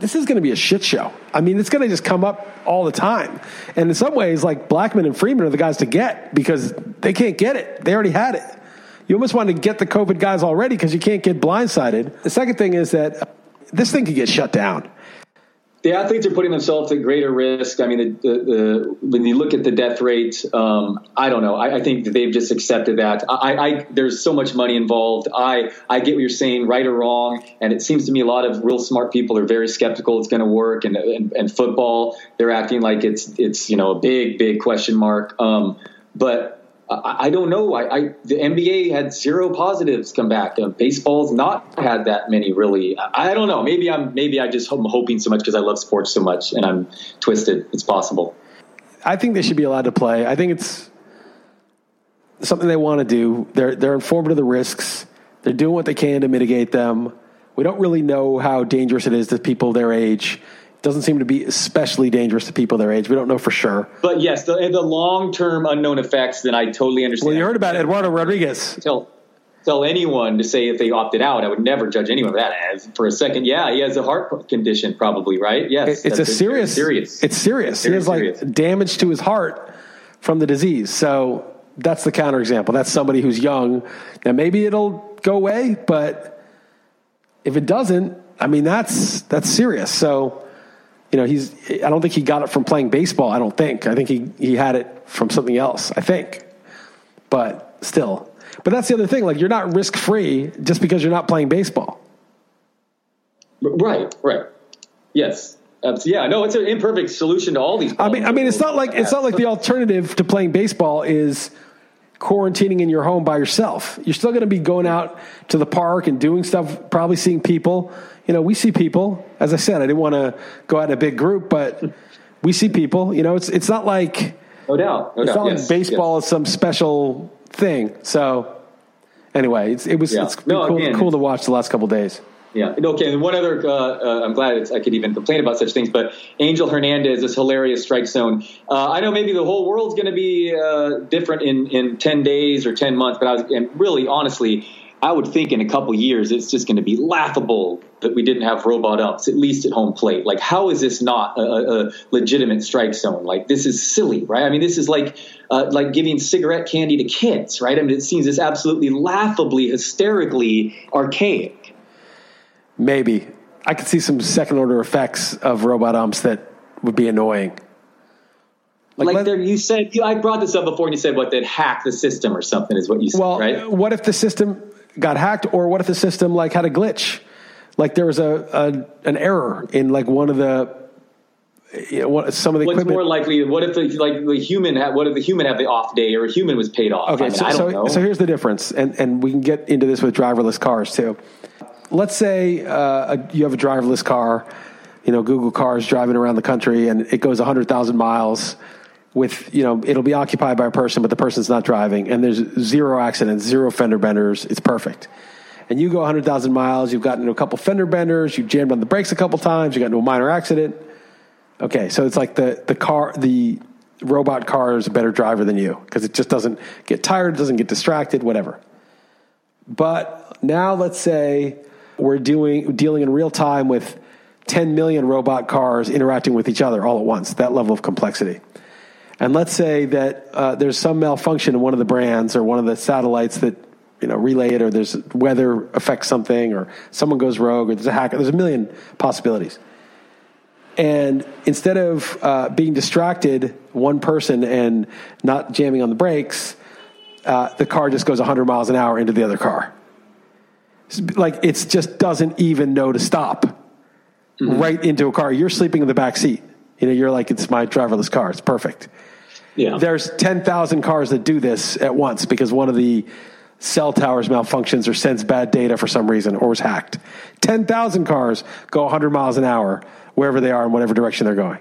This is going to be a shit show. I mean, it's going to just come up all the time. And in some ways, like Blackmon and Freeman are the guys to get because they can't get it. They already had it. You almost want to get the COVID guys already because you can't get blindsided. The second thing is that this thing could get shut down. The athletes are putting themselves at greater risk. I mean, the, the, the, when you look at the death rate, um, I don't know. I, I, think they've just accepted that. I, I, there's so much money involved. I, I get what you're saying, right or wrong, and it seems to me a lot of real smart people are very skeptical it's going to work. And, and, and football, they're acting like it's it's you know a big big question mark. Um, but I, don't know. I, I, the NBA had zero positives come back. Uh, baseball's not had that many really. I, I don't know. Maybe I'm maybe I just am hoping so much because I love sports so much and I'm twisted. It's possible. I think they should be allowed to play. I think it's something they want to do. They're they're informed of the risks. They're doing what they can to mitigate them. We don't really know how dangerous it is to people their age doesn't seem to be especially dangerous to people their age. We don't know for sure. But yes, the, the long term unknown effects, then I totally understand. Well, you heard about Eduardo Rodriguez. Tell, tell anyone to say if they opted out. I would never judge anyone for that. As for a second, yeah, he has a heart condition, probably, right? Yes. It's a serious, serious. It's serious. It's he has like damage to his heart from the disease. So that's the counterexample. That's somebody who's young. Now, maybe it'll go away, but if it doesn't, I mean, that's, that's serious. So, you know, he's, I don't think he got it from playing baseball. I don't think. I think he, he had it from something else, I think. But still, But that's the other thing. Like you're not risk free just because you're not playing baseball. Right, right. Yes. Uh, yeah, no, it's an imperfect solution to all these. I mean, I mean, it's not like it's not like the alternative to playing baseball is quarantining in your home by yourself. You're still going to be going out to the park and doing stuff, probably seeing people. You know, we see people. As I said, I didn't want to go out in a big group, but we see people. You know, it's it's not like no doubt, no it's doubt. not like baseball yes. is some special thing. So anyway, it's, it was Yeah. it's No, cool, again, cool to watch the last couple days. Yeah. Okay. And one other, uh, uh, I'm glad it's, I could even complain about such things, but Angel Hernandez, this hilarious strike zone. Uh, I know maybe the whole world's going to be uh, different in, in 10 days or 10 months, but I was, and really, honestly, I would think in a couple years it's just going to be laughable that we didn't have robot umps, at least at home plate. Like, how is this not a, a legitimate strike zone? Like, this is silly, right? I mean, this is like uh, like giving cigarette candy to kids, right? I mean, it seems this absolutely laughably, hysterically archaic. Maybe I could see some second order effects of robot umps that would be annoying. Like, let- there, you said, you, I brought this up before, and you said what they'd hack the system or something is what you said, Well, right? what if the system got hacked, or what if the system like had a glitch, like there was a, a an error in like one of the you know, what, some of the What's equipment. more likely? What if the like the human? Had, what if the human had the off day, or a human was paid off? Okay, I mean, so so, know. so here's the difference, and and we can get into this with driverless cars too. Let's say uh, a, you have a driverless car, you know, Google cars driving around the country, and it goes hundred thousand miles. With you know, it'll be occupied by a person, but the person's not driving, and there's zero accidents, zero fender benders. It's perfect. And you go 100,000 miles, you've gotten into a couple fender benders, you've jammed on the brakes a couple times, you got into a minor accident. Okay, so it's like the the car the robot car is a better driver than you because it just doesn't get tired, doesn't get distracted, whatever. But now let's say we're doing dealing in real time with 10 million robot cars interacting with each other all at once, that level of complexity. And let's say that uh, there's some malfunction in one of the brands or one of the satellites that you know relay it, or there's weather affects something, or someone goes rogue, or there's a hacker. There's a million possibilities. And instead of uh, being distracted, one person and not jamming on the brakes, uh, the car just goes 100 miles an hour into the other car. Like it just doesn't even know to stop. Right into a car. You're sleeping in the back seat. You know, you're like, it's my driverless car. It's perfect. Yeah, There's 10,000 cars that do this at once because one of the cell towers malfunctions or sends bad data for some reason or was hacked. 10,000 cars go 100 miles an hour wherever they are in whatever direction they're going.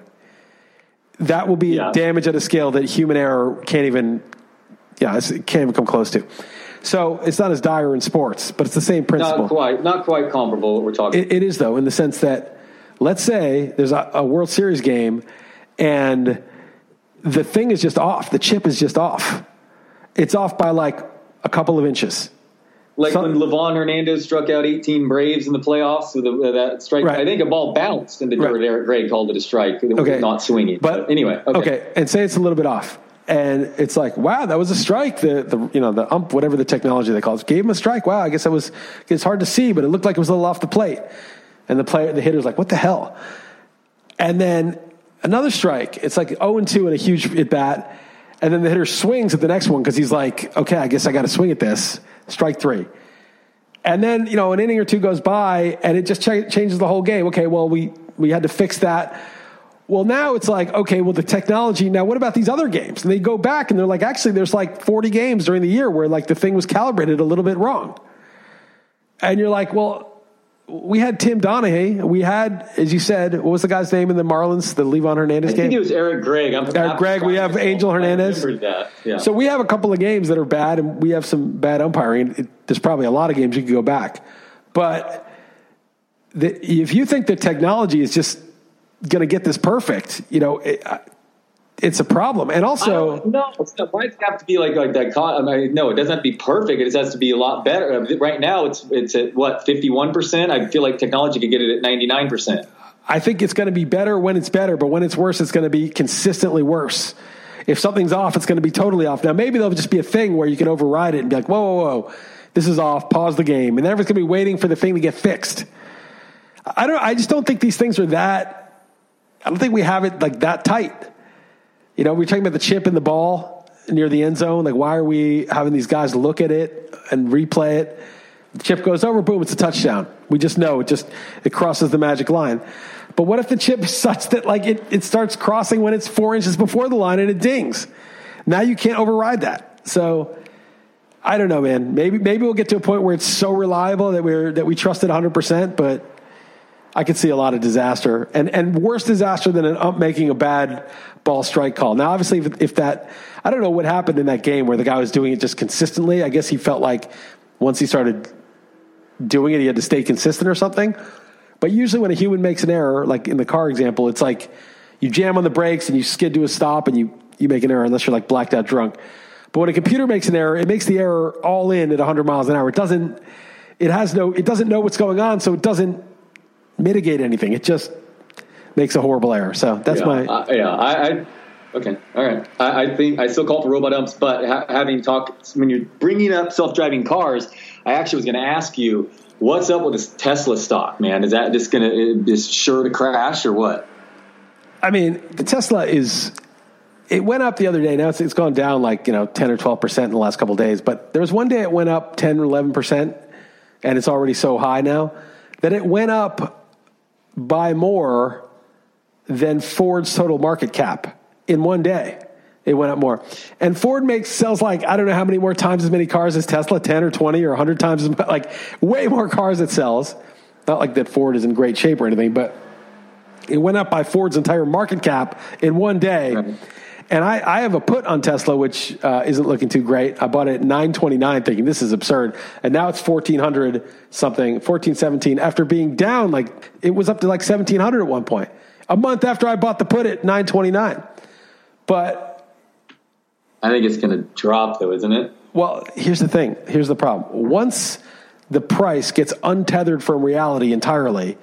That will be Yeah. damage at a scale that human error can't even, yeah, it can't even come close to. So it's not as dire in sports, but it's the same principle. not quite, not quite comparable. What we're talking. It, it is though, in the sense that let's say there's a, a World Series game, and the thing is just off. The chip is just off. It's off by like a couple of inches. like some- when Livan Hernandez struck out 18 Braves in the playoffs with a, that strike. Right. I think a ball bounced in the dirt. Right. Eric Gregg called it a strike. It was Okay, not swinging. But anyway, okay. and say it's a little bit off, and it's like, wow, that was a strike. The the you know the ump, whatever the technology they call it, gave him a strike. Wow, I guess that was. It's hard to see, but it looked like it was a little off the plate, and the player, the hitter's like, what the hell? And then another strike. It's like 0 and 2 in a huge at bat. And then the hitter swings at the next one because he's like, okay, I guess I got to swing at this. Strike three. And then, you know, an inning or two goes by and it just ch- changes the whole game. Okay, well, we, we had to fix that. Well, now it's like, okay, well, the technology, now what about these other games? And they go back and they're like, actually, there's like 40 games during the year where like the thing was calibrated a little bit wrong. And you're like, well, we had Tim Donahue. We had, as you said, what was the guy's name in the Marlins, the Livan Hernandez game? I think it was Eric Gregg. I'm, Eric Gregg, we have Angel Hernandez. I that. Yeah. So we have a couple of games that are bad, and we have some bad umpiring. It, there's probably a lot of games you could go back, but the, if you think that technology is just going to get this perfect, you know, it, it's a problem. And also, no, why does it have to be like like that? con- I mean, no, it doesn't have to be perfect. It just has to be a lot better. Right now, it's it's at what fifty one percent. I feel like technology could get it at ninety nine percent. I think it's going to be better when it's better, but when it's worse, it's going to be consistently worse. If something's off, it's going to be totally off. Now, maybe there'll just be a thing where you can override it and be like, whoa, whoa, whoa, this is off, pause the game. And then everyone's going to be waiting for the thing to get fixed. I don't, I just don't think these things are that, I don't think we have it like that tight. You know, we're talking about the chip in the ball. near the end zone? Like, why are we having these guys look at it and replay it? The chip goes over, boom, it's a touchdown. We just know it just it crosses the magic line. But what if the chip is such that like it, it starts crossing when it's four inches before the line and it dings? Now you can't override that. So I don't know, man. Maybe maybe we'll get to a point where it's so reliable that we're that we trust it 100. percent But I could see a lot of disaster and and worse disaster than an ump making a bad ball strike call. Now, obviously, if, if that I don't know what happened in that game where the guy was doing it just consistently. I guess he felt like once he started doing it, he had to stay consistent or something. But usually, when a human makes an error, like in the car example, it's like you jam on the brakes and you skid to a stop and you, you make an error unless you're like blacked out drunk. But when a computer makes an error, it makes the error all in at 100 miles an hour. It doesn't. It has no. It doesn't know what's going on, so it doesn't mitigate anything. It just makes a horrible error. So that's yeah, my. Uh, yeah, I, I. Okay, all right. I, I, think I still call for robot umps, but ha- having talked when you're bringing up self-driving cars, I actually was going to ask you what's up with this Tesla stock, man. Is that just going to is sure to crash or what? I mean, the Tesla is. It went up the other day. Now it's, it's gone down like you know ten or twelve percent in the last couple days. But there was one day it went up ten or eleven percent, and it's already so high now that it went up by more than Ford's total market cap in one day. It went up more. And Ford makes sells like I don't know how many more times as many cars as Tesla, 10 or 20 or 100 times as much, like way more cars it sells. Not like that Ford is in great shape or anything, but it went up by Ford's entire market cap in one day. Right. And I, I, have a put on Tesla, which uh, isn't looking too great. I bought it at 929 thinking this is absurd. And now it's 1400 something, 1417 after being down like it was up to like 1700 at one point. A month after I bought the put at 929. But I think it's going to drop though, isn't it? Well, here's the thing. Here's the problem. Once the price gets untethered from reality entirely,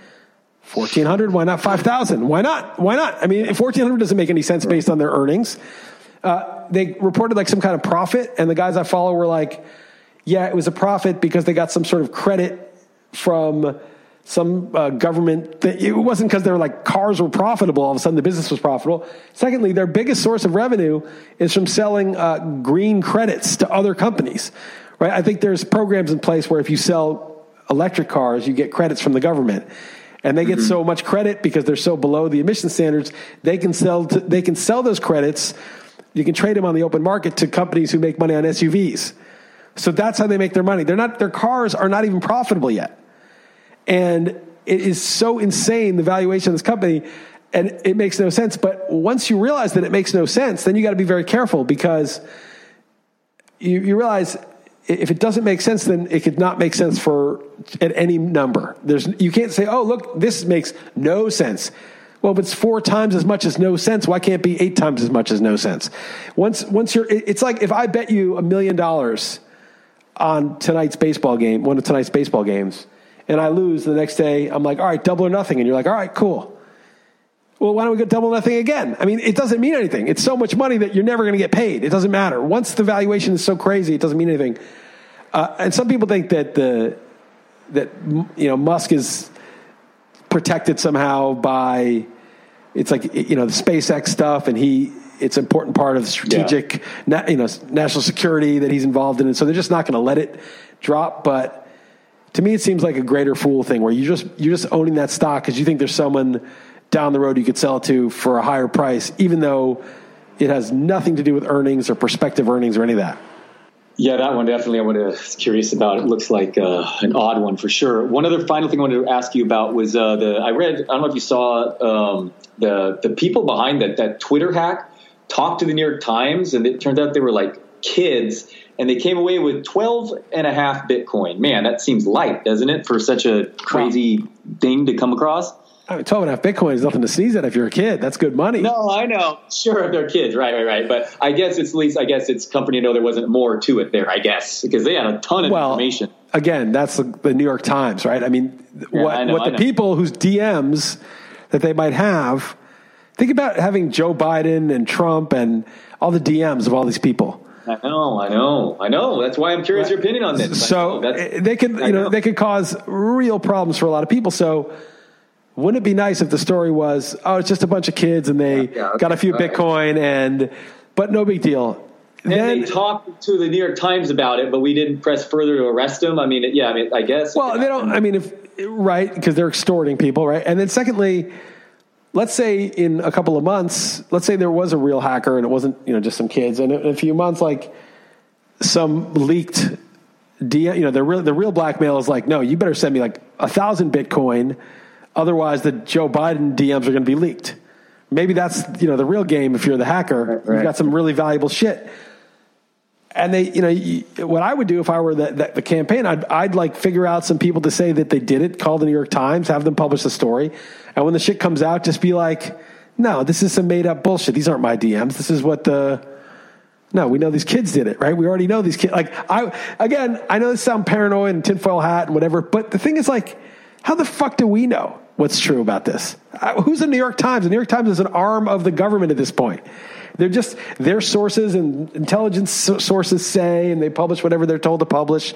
1400 why not 5000 why not? Why not? I mean 1400 doesn't make any sense based on their earnings. Uh, they reported like some kind of profit and the guys i follow were like yeah it was a profit because they got some sort of credit from some uh, government that it wasn't because they were like cars were profitable all of a sudden the business was profitable. Secondly their biggest source of revenue is from selling uh, green credits to other companies right? I think there's programs in place where if you sell electric cars you get credits from the government and they get mm-hmm. so much credit because they're so below the emission standards. They can sell to, they can sell those credits. You can trade them on the open market to companies who make money on SUVs. So that's how they make their money. They're not their cars are not even profitable yet, and it is so insane the valuation of this company, and it makes no sense. But once you realize that it makes no sense, then you got to be very careful because you, you realize if it doesn't make sense, then it could not make sense for at any number. There's you can't say, oh look, this makes no sense. Well, if it's four times as much as no sense, why can't it be eight times as much as no sense? Once once you're, it's like if I bet you a million dollars on tonight's baseball game, one of tonight's baseball games, and I lose the next day, I'm like, all right, double or nothing, and you're like, all right, cool. Well, why don't we go double nothing again? I mean, it doesn't mean anything. It's so much money that you're never going to get paid. It doesn't matter. Once the valuation is so crazy, it doesn't mean anything. Uh, and some people think that the that you know Musk is protected somehow by it's like you know the SpaceX stuff, and he it's an important part of strategic yeah. na, you know national security that he's involved in, and so they're just not going to let it drop. But to me, it seems like a greater fool thing where you just you're just owning that stock because you think there's someone down the road you could sell it to for a higher price, even though it has nothing to do with earnings or prospective earnings or any of that. Yeah, that one definitely I was curious about. It looks like uh, an odd one for sure. One other final thing I wanted to ask you about was uh, the I read I don't know if you saw um, the the people behind that that Twitter hack talked to the New York Times and it turned out they were like kids and they came away with 12 and a half Bitcoin. Man, that seems light, doesn't it, for such a crazy wow. thing to come across? I mean, 12 and a half Bitcoin is nothing to sneeze at if you're a kid. That's good money. No, I know. Sure, if they're kids. Right, right, right. But I guess it's at least, I guess it's company to know there wasn't more to it there, I guess, because they had a ton of well, information. Again, that's the, the, New York Times, right? I mean, yeah, what, I know, what the people whose DMs that they might have, think about having Joe Biden and Trump and all the DMs of all these people. I know, I know, I know. That's why I'm curious right. your opinion on this. So eh, they could, you know, know, they could cause real problems for a lot of people. So wouldn't it be nice if the story was, oh, it's just a bunch of kids and they yeah, yeah, okay, got a few Bitcoin and, but no big deal. And then they talked to the New York Times about it, but we didn't press further to arrest them. I mean, yeah, I mean, I guess. well, they don't. I mean, if right because they're extorting people, right? And then secondly, let's say in a couple of months, let's say there was a real hacker and it wasn't you know just some kids, and in a few months, like some leaked. D, you know the real the real blackmail is like no you better send me like a thousand bitcoin otherwise the joe biden dms are going to be leaked maybe that's you know the real game if you're the hacker Right, right. you've got some really valuable shit and they you know you, what i would do if i were the, the, the campaign I'd, I'd like figure out some people to say that they did it call the new york times have them publish the story and when the shit comes out just be like no this is some made up bullshit these aren't my dms this is what the no, we know these kids did it, right? We already know these kids. Like, I, again, I know this sound paranoid and tinfoil hat and whatever, but the thing is, like, how the fuck do we know what's true about this? Uh, who's the New York Times? The New York Times is an arm of the government at this point. They're just their sources and intelligence sources say, and they publish whatever they're told to publish.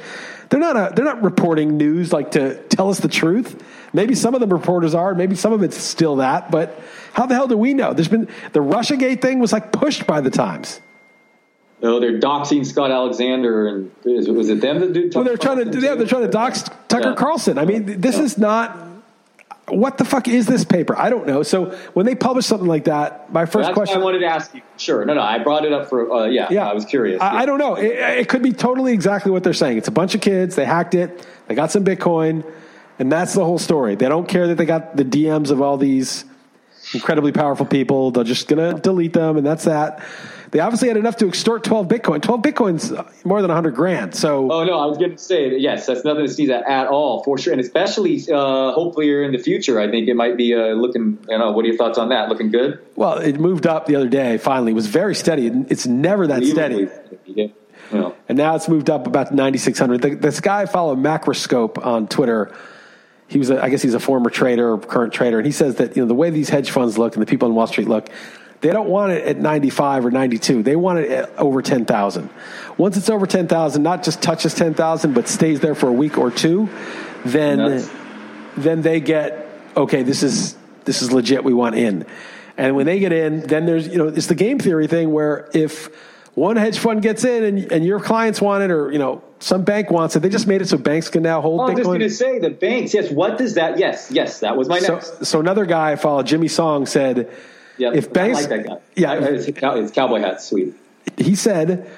They're not a, they're not reporting news like to tell us the truth. Maybe some of the reporters are, maybe some of it's still that, but how the hell do we know? There's been the RussiaGate thing was like pushed by the Times. No, they're doxing Scott Alexander, and was it them that did? Well, they're trying to yeah, they're trying to dox Tucker Yeah. Carlson. I mean, this is not what the fuck is this paper? I don't know. So when they publish something like that, my first question. I wanted to ask you. Sure, no, no, I brought it up for. Uh, yeah, yeah, I was curious. I, I don't know. It, it could be totally exactly what they're saying. It's a bunch of kids. They hacked it. They got some Bitcoin, and that's the whole story. They don't care that they got the DMs of all these incredibly powerful people. They're just gonna delete them, and that's that. They obviously had enough to extort 12 Bitcoin. 12 Bitcoin's more than 100 grand. So Oh no, I was going to say that, yes, that's nothing to sneeze at at all for sure, and especially uh, hopefully in the future. I think it might be uh, looking. You know, what are your thoughts on that? Looking good. Well, it moved up the other day. Finally, it was very steady. It's never that steady, Yeah. And now it's moved up about ninety six hundred. This guy I follow Macroscope on Twitter. He was, a, I guess, he's a former trader, or current trader, and he says that you know the way these hedge funds look and the people on Wall Street look, they don't want it at ninety five or ninety two. They want it at over ten thousand. Once it's over ten thousand, not just touches ten thousand, but stays there for a week or two, then Nuts. then they get okay. This is this is legit. We want in, and when they get in, then there's you know it's the game theory thing where if one hedge fund gets in and, and your clients want it, or you know some bank wants it, they just made it so banks can now hold Oh, I'm just going to say the banks. Yes. What does that? Yes. Yes. That was my So, next. so another guy I follow, Jimmy Song, said Yeah. if banks, I like that guy. yeah, I- it's, cowboy hat. Sweet. he said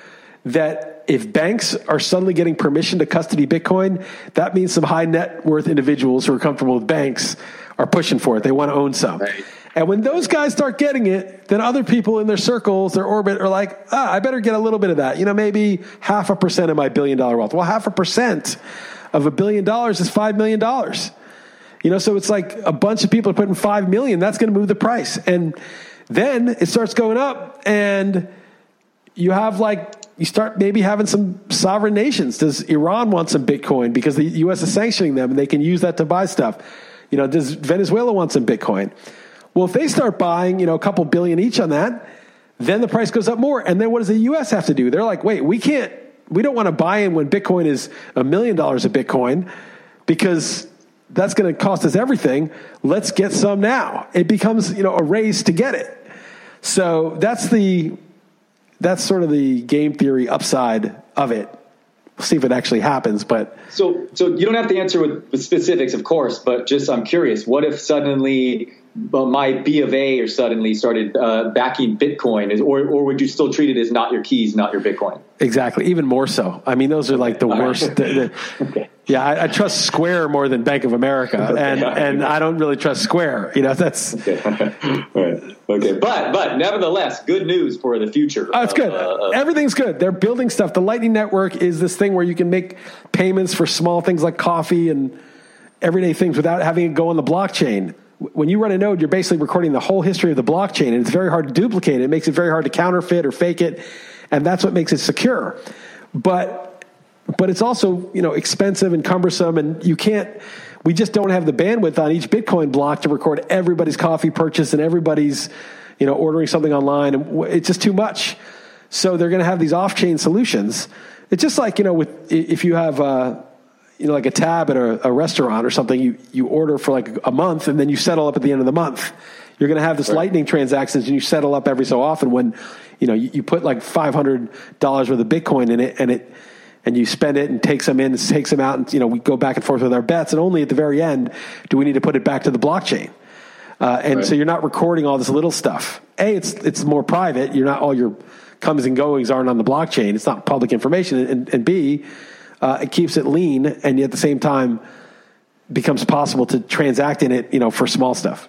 that if banks are suddenly getting permission to custody Bitcoin, that means some high net worth individuals who are comfortable with banks are pushing for it. They want to own some. Right. And when those guys start getting it, then other people in their circles, their orbit, are like, ah, I better get a little bit of that. You know, maybe half a percent of my billion dollar wealth. Well, half a percent of a billion dollars is $5 million. You know, so it's like a bunch of people are putting five million. That's going to move the price, and then it starts going up, and you have like you start maybe having some sovereign nations. Does Iran want some Bitcoin because the U.S. is sanctioning them, and they can use that to buy stuff? You know, does Venezuela want some Bitcoin? Well, if they start buying, you know, a couple billion each on that, then the price goes up more. And then what does the U.S. have to do? They're like, wait, we can't, we don't want to buy in when Bitcoin is a million dollars a Bitcoin because that's going to cost us everything. Let's get some now. It becomes, you know, a race to get it. So that's the, that's sort of the game theory upside of it. We'll see if it actually happens, but So, so you don't have to answer with, with specifics, of course, but just I'm curious. What if suddenly uh, my B of A or suddenly started uh, backing Bitcoin, is, or or would you still treat it as not your keys, not your Bitcoin? exactly, even more so. I mean, those are like the All right. worst. the- the- Okay. Yeah, I, I trust Square more than Bank of America, and and I don't really trust Square. You know, that's Okay. Right. Okay. But but nevertheless, good news for the future. Oh, it's good. Uh, Everything's good. They're building stuff. The Lightning Network is this thing where you can make payments for small things like coffee and everyday things without having it go on the blockchain. When you run a node, you're basically recording the whole history of the blockchain, and it's very hard to duplicate it. Makes it very hard to counterfeit or fake it, and that's what makes it secure. But but it's also you know expensive and cumbersome, and you can't. We just don't have the bandwidth on each Bitcoin block to record everybody's coffee purchase and everybody's you know ordering something online, and it's just too much. So they're going to have these off-chain solutions. It's just like you know with if you have. Uh, you know, like a tab at a, a restaurant or something, you, you order for like a month and then you settle up at the end of the month. You're going to have this Right. lightning transactions, and you settle up every so often when you know you, you put like five hundred dollars worth of Bitcoin in it, and it and you spend it and take some in, and takes some out, and you know we go back and forth with our bets, and only at the very end do we need to put it back to the blockchain. Uh, and Right. so you're not recording all this little stuff. A, it's it's more private. You're not all your comes and goings aren't on the blockchain. It's not public information. And, and B, uh, it keeps it lean, and at the same time becomes possible to transact in it. You know, for small stuff.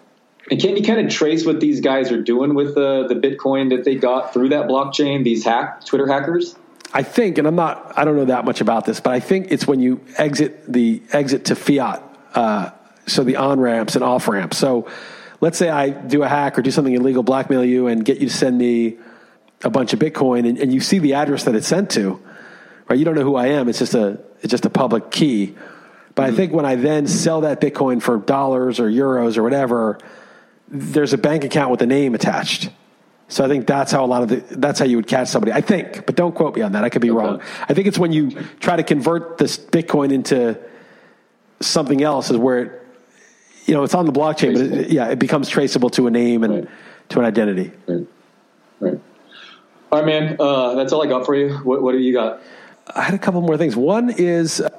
And can you kind of trace what these guys are doing with the the Bitcoin that they got through that blockchain? These hack Twitter hackers. I think, and I'm not, I don't know that much about this, but I think it's when you exit the exit to fiat, uh, so the on ramps and off ramps. So let's say I do a hack or do something illegal, blackmail you, and get you to send me a bunch of Bitcoin, and, and you see the address that it's sent to, right? You don't know who I am. It's just a, it's just a public key. But I think when I then sell that Bitcoin for dollars or euros or whatever, there's a bank account with a name attached. So I think that's how a lot of the, that's how you would catch somebody. I think, but don't quote me on that. I could be Okay. wrong. I think it's when you try to convert this Bitcoin into something else is where it, you know, it's on the blockchain, but it, yeah, it becomes traceable to a name and Right. to an identity. Right. Right. All right, man. Uh, that's all I got for you. What, what do you got? I had a couple more things. One is uh,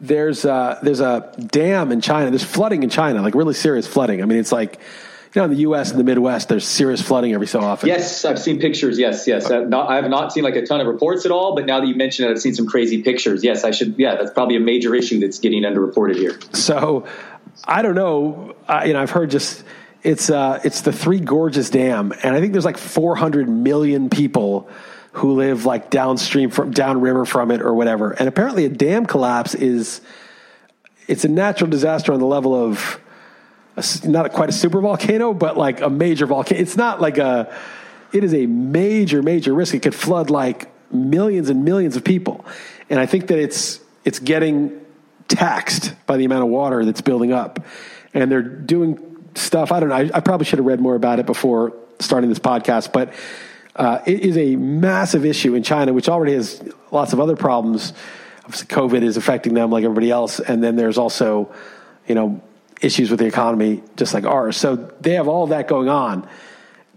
there's uh, there's a dam in China. There's flooding in China, like really serious flooding. I mean, it's like you know, in the U.S. and the Midwest, there's serious flooding every so often. Yes, I've seen pictures. Yes, yes. I've not, I have not seen like a ton of reports at all, but now that you mentioned it, I've seen some crazy pictures. Yes, I should. Yeah, that's probably a major issue that's getting underreported here. So I don't know. I, you know, I've heard just it's uh, it's the Three Gorges Dam, and I think there's like 400 million people who live like downstream from downriver from it or whatever. And apparently, a dam collapse is it's a natural disaster on the level of a not quite a super volcano, but like a major volcano. It's not like a. It is a major, major risk. It could flood like millions and millions of people, and I think that it's it's getting taxed by the amount of water that's building up, and they're doing stuff. I don't know. I, I probably should have read more about it before starting this podcast, but uh, it is a massive issue in China, which already has lots of other problems. Obviously, COVID is affecting them like everybody else, and then there's also, you know, issues with the economy just like ours. So they have all that going on,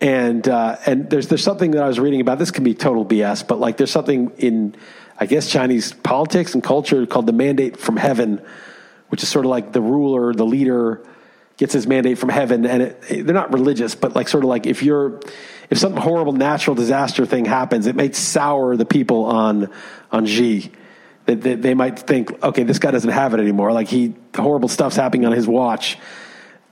and uh, and there's there's something that I was reading about. This can be total BS, but like there's something in, I guess Chinese politics and culture called the mandate from heaven, which is sort of like the ruler, the leader gets his mandate from heaven, and it, they're not religious, but like sort of like if you're if some horrible natural disaster thing happens, it may sour the people on on Xi. That they, they might think, okay, this guy doesn't have it anymore. Like he, horrible stuff's happening on his watch,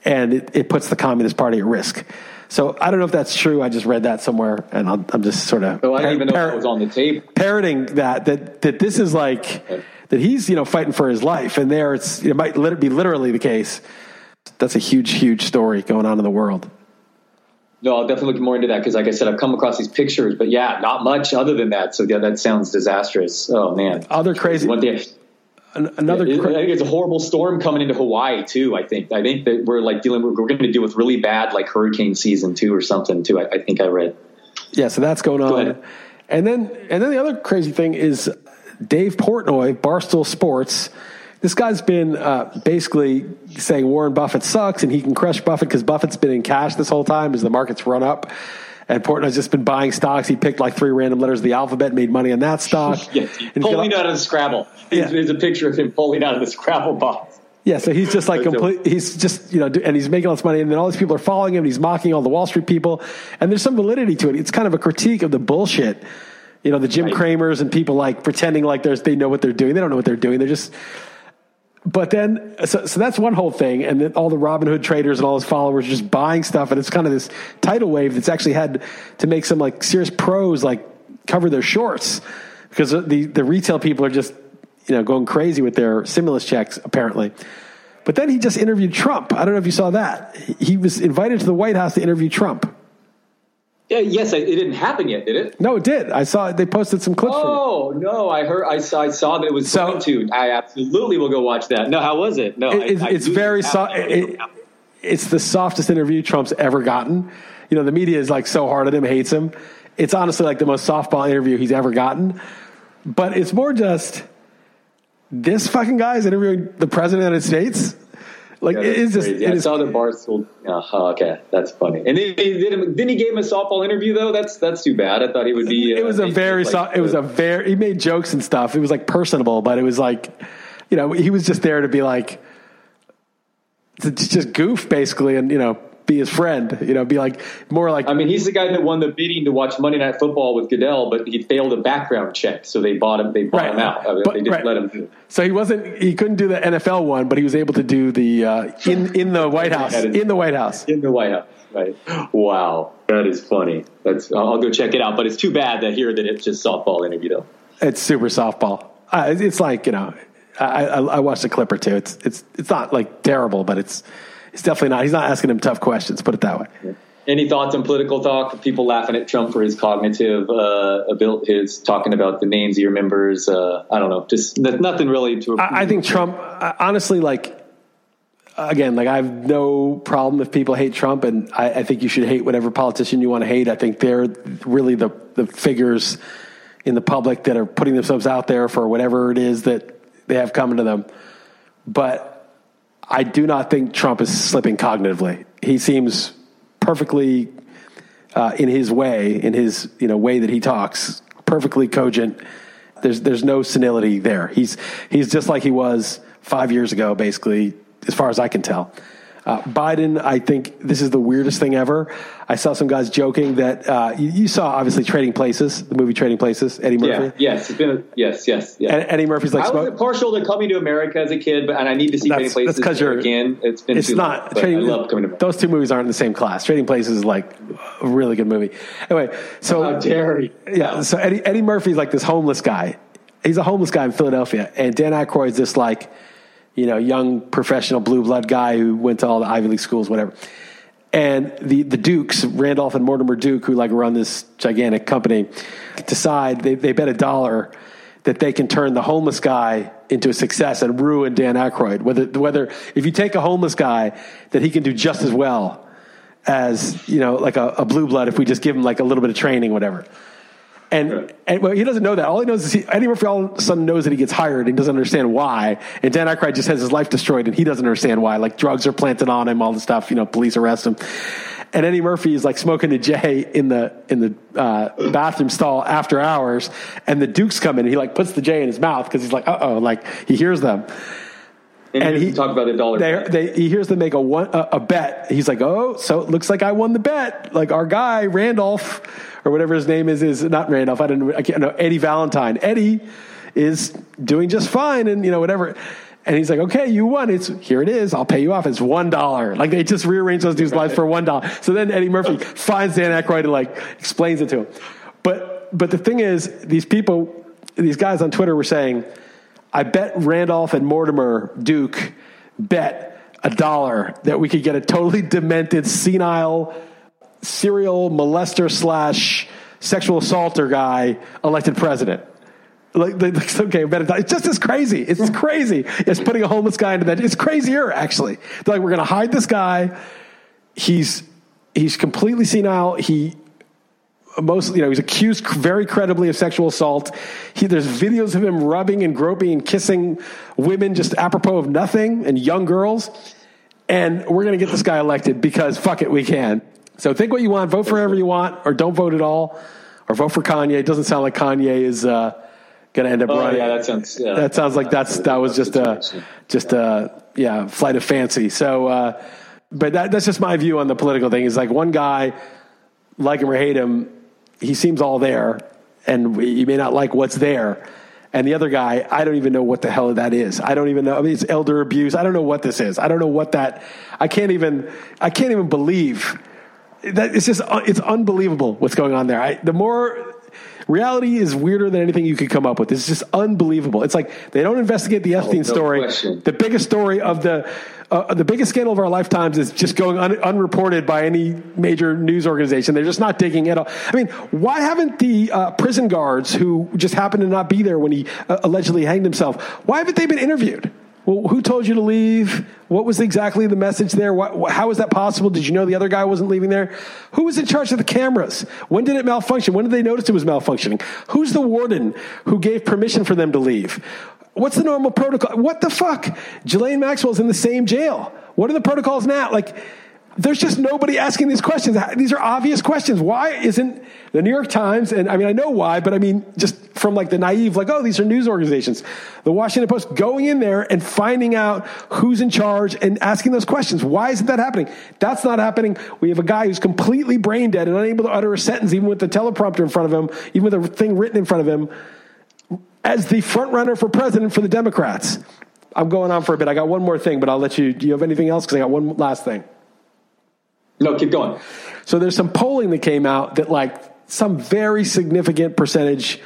and it, it puts the Communist Party at risk. So I don't know if that's true. I just read that somewhere, and I'm, I'm just sort of Oh, I didn't even know that was on the table. parroting that that that this is like that he's you know fighting for his life, and there it's it might be literally the case. That's a huge, huge story going on in the world. No, I'll definitely look more into that because, like I said, I've come across these pictures, but yeah, not much other than that. So yeah, that sounds disastrous. Oh man, Other crazy, one thing. an- another. I cra- think it's a horrible storm coming into Hawaii too. I think. I think that we're like dealing. We're, we're going to deal with really bad like hurricane season too, or something too. I, I think I read. Yeah, so that's going on. And then and then the other crazy thing is Dave Portnoy, Barstool Sports. This guy's been uh, basically saying Warren Buffett sucks and he can crush Buffett because Buffett's been in cash this whole time as the market's run up. And Portnoy's just been buying stocks. He picked like three random letters of the alphabet, made money on that stock. Yeah, And pulling got- out of the Scrabble. Yeah. There's a picture of him pulling out of the Scrabble box. Yeah, so he's just like complete. He's just you know, and he's making all this money, and then all these people are following him. and He's mocking all the Wall Street people, and there's some validity to it. It's kind of a critique of the bullshit. You know, the Jim Right. Cramers and people like pretending like there's they know what they're doing. They don't know what they're doing. They're just. But then, so, so that's one whole thing, and then all the Robinhood traders and all his followers just buying stuff, and it's kind of this tidal wave that's actually had to make some like serious pros like cover their shorts because the the retail people are just you know going crazy with their stimulus checks apparently. But then he just interviewed Trump. I don't know if you saw that. He was invited to the White House to interview Trump. Yeah, yes, it didn't happen yet, did it? No, it did. I saw they posted some clips. Oh no, I heard. I saw. I saw that it was So- going to. I absolutely will go watch that. No, how was it? No, It- I- it's, I it's very soft. It, it's the softest interview Trump's ever gotten. You know, the media is like so hard at him, hates him. It's honestly like the most softball interview he's ever gotten. But it's more just this fucking guy is interviewing the president of the United States. Like Yeah, it is just. crazy. It I is, saw the Barstool. Uh, okay, that's funny. And then he did. Didn't he gave him a softball interview though? That's that's too bad. I thought he would be. it was uh, a very. like, so, it was uh, a very. He made jokes and stuff. It was like personable, but it was like, you know, he was just there to be like, to just goof basically, and you know, be his friend. You know, be like more like. I mean, he's the guy that won the bidding to watch Monday Night Football with Goodell, but he failed a background check, so they bought him. They bought Right. him out. I mean, But- they didn't right. let him do it. So he wasn't. He couldn't do the NFL one, but he was able to do the uh, in in the White House. In the White House. in the White House. Right? Wow, that is funny. That's I'll I'll go check it out. But it's too bad that here that it's just softball interview though. It's super softball. Uh, it's- it's like you know, I, I, I watched a clip or two. It's it's it's not like terrible, but it's it's definitely not. He's not asking him tough questions. Put it that way. Any thoughts on political talk? People laughing at Trump for his cognitive uh, ability, his talking about the names he remembers. Uh, I don't know, just nothing really to. I, I think Trump, honestly, like, again, like I have no problem if people hate Trump, and I, I think you should hate whatever politician you want to hate. I think they're really the, the figures in the public that are putting themselves out there for whatever it is that they have coming to them. But I do not think Trump is slipping cognitively. He seems perfectly uh, in his way, in his you know way that he talks, perfectly cogent. There's there's no senility there. He's he's just like he was five years ago, basically, as far as I can tell. Uh, Biden, I think this is the weirdest thing ever. I saw some guys joking that uh, you, you saw obviously Trading Places, the movie Trading Places, Eddie Murphy. yeah, yes, it's been a, yes, yes, yes. And Eddie Murphy's like, I was smoke- partial to Coming to America as a kid, but and I need to see That's- Trading that's Places 'cause you're- again. It's been it's too not long, trading. I love Coming to America. Those two movies aren't in the same class. Trading Places is like a really good movie. Anyway, so How dare he? yeah, so Eddie Eddie Murphy's like this homeless guy. He's a homeless guy in Philadelphia, and Dan Aykroyd's this like, you know, young professional blue blood guy who went to all the Ivy League schools, whatever. And the the Dukes, Randolph and Mortimer Duke, who like run this gigantic company, decide they, they bet a dollar that they can turn the homeless guy into a success and ruin Dan Aykroyd. Whether whether if you take a homeless guy, that he can do just as well as you know, like a, a blue blood if we just give him like a little bit of training, whatever. And, Right. and well, he doesn't know that. All he knows is he, Eddie Murphy all of a sudden knows that he gets hired and doesn't understand why. And Dan Aykroyd just has his life destroyed and he doesn't understand why. Like drugs are planted on him, all the stuff. You know, police arrest him. And Eddie Murphy is like smoking a J in the in the uh, bathroom stall after hours, and the Dukes come in. and He like puts the J in his mouth because he's like, uh oh, like he hears them. And, And he he- talk about a dollar. They, they, he hears them make a one a, a bet. He's like, "Oh, so it looks like I won the bet." Like our guy Randolph, or whatever his name is, is not Randolph. I don't. I can't know Eddie Valentine. Eddie is doing just fine, and you know whatever. And he's like, "Okay, you won. It's here. It is. I'll pay you off. It's one. Like they just rearrange those dudes' lives for one dollar. So then Eddie Murphy finds Dan Aykroyd and like explains it to him. But but the thing is, these people, these guys on Twitter were saying. I bet Randolph and Mortimer Duke bet a dollar that we could get a totally demented, senile, serial molester slash sexual assaulter guy elected president. Like, like, okay, bet a dollar. it's just as crazy. It's as crazy as putting a homeless guy into that. It's crazier, actually. They're like, we're going to hide this guy. He's he's completely senile. He most you know he's accused very credibly of sexual assault. He, there's videos of him rubbing and groping and kissing women just apropos of nothing and young girls. And we're going to get this guy elected because fuck it we can. So think what you want vote for whoever you want or don't vote at all or vote for kanye. It doesn't sound like kanye is uh, going to end up Oh running. yeah, that sounds. Yeah. that sounds like that's that was just a just a yeah flight of fancy. So uh, but that, that's just my view on the political thing. Is like one guy like him or hate him he seems all there and we- you may not like what's there. And the other guy i don't even know what the hell that is. I don't even know. I mean it's elder abuse. I don't know what this is. I don't know what that i can't even i can't even believe that. It's just it's unbelievable what's going on there. I, the more reality is weirder than anything you could come up with. It's just unbelievable. It's like they don't investigate the epstein oh, no story. question. the biggest story of the uh, the biggest scandal of our lifetimes is just going un- unreported by any major news organization. They're just not digging at all. I mean, why haven't the uh, prison guards who just happened to not be there when he uh, allegedly hanged himself? Why haven't they been interviewed? Well, who told you to leave? What was exactly the message there? Wh- how is that possible? Did you know the other guy wasn't leaving there? Who was in charge of the cameras? When did it malfunction? When did they notice it was malfunctioning? Who's the warden who gave permission for them to leave? What's the normal protocol? What the fuck? Ghislaine Maxwell's in the same jail. What are the protocols now? Like, there's just nobody asking these questions. These are obvious questions. Why isn't the New York Times, and I mean, I know why, but I mean, just from like the naive, like, oh, these are news organizations. The Washington Post going in there and finding out who's in charge and asking those questions. Why isn't that happening? That's not happening. We have a guy who's completely brain dead and unable to utter a sentence, even with the teleprompter in front of him, even with a thing written in front of him, as the front runner for president for the Democrats. I'm going on for a bit. I got one more thing, but I'll let you. Do you have anything else? Because I got one last thing. No, keep going. So there's some polling that came out that like some very significant percentage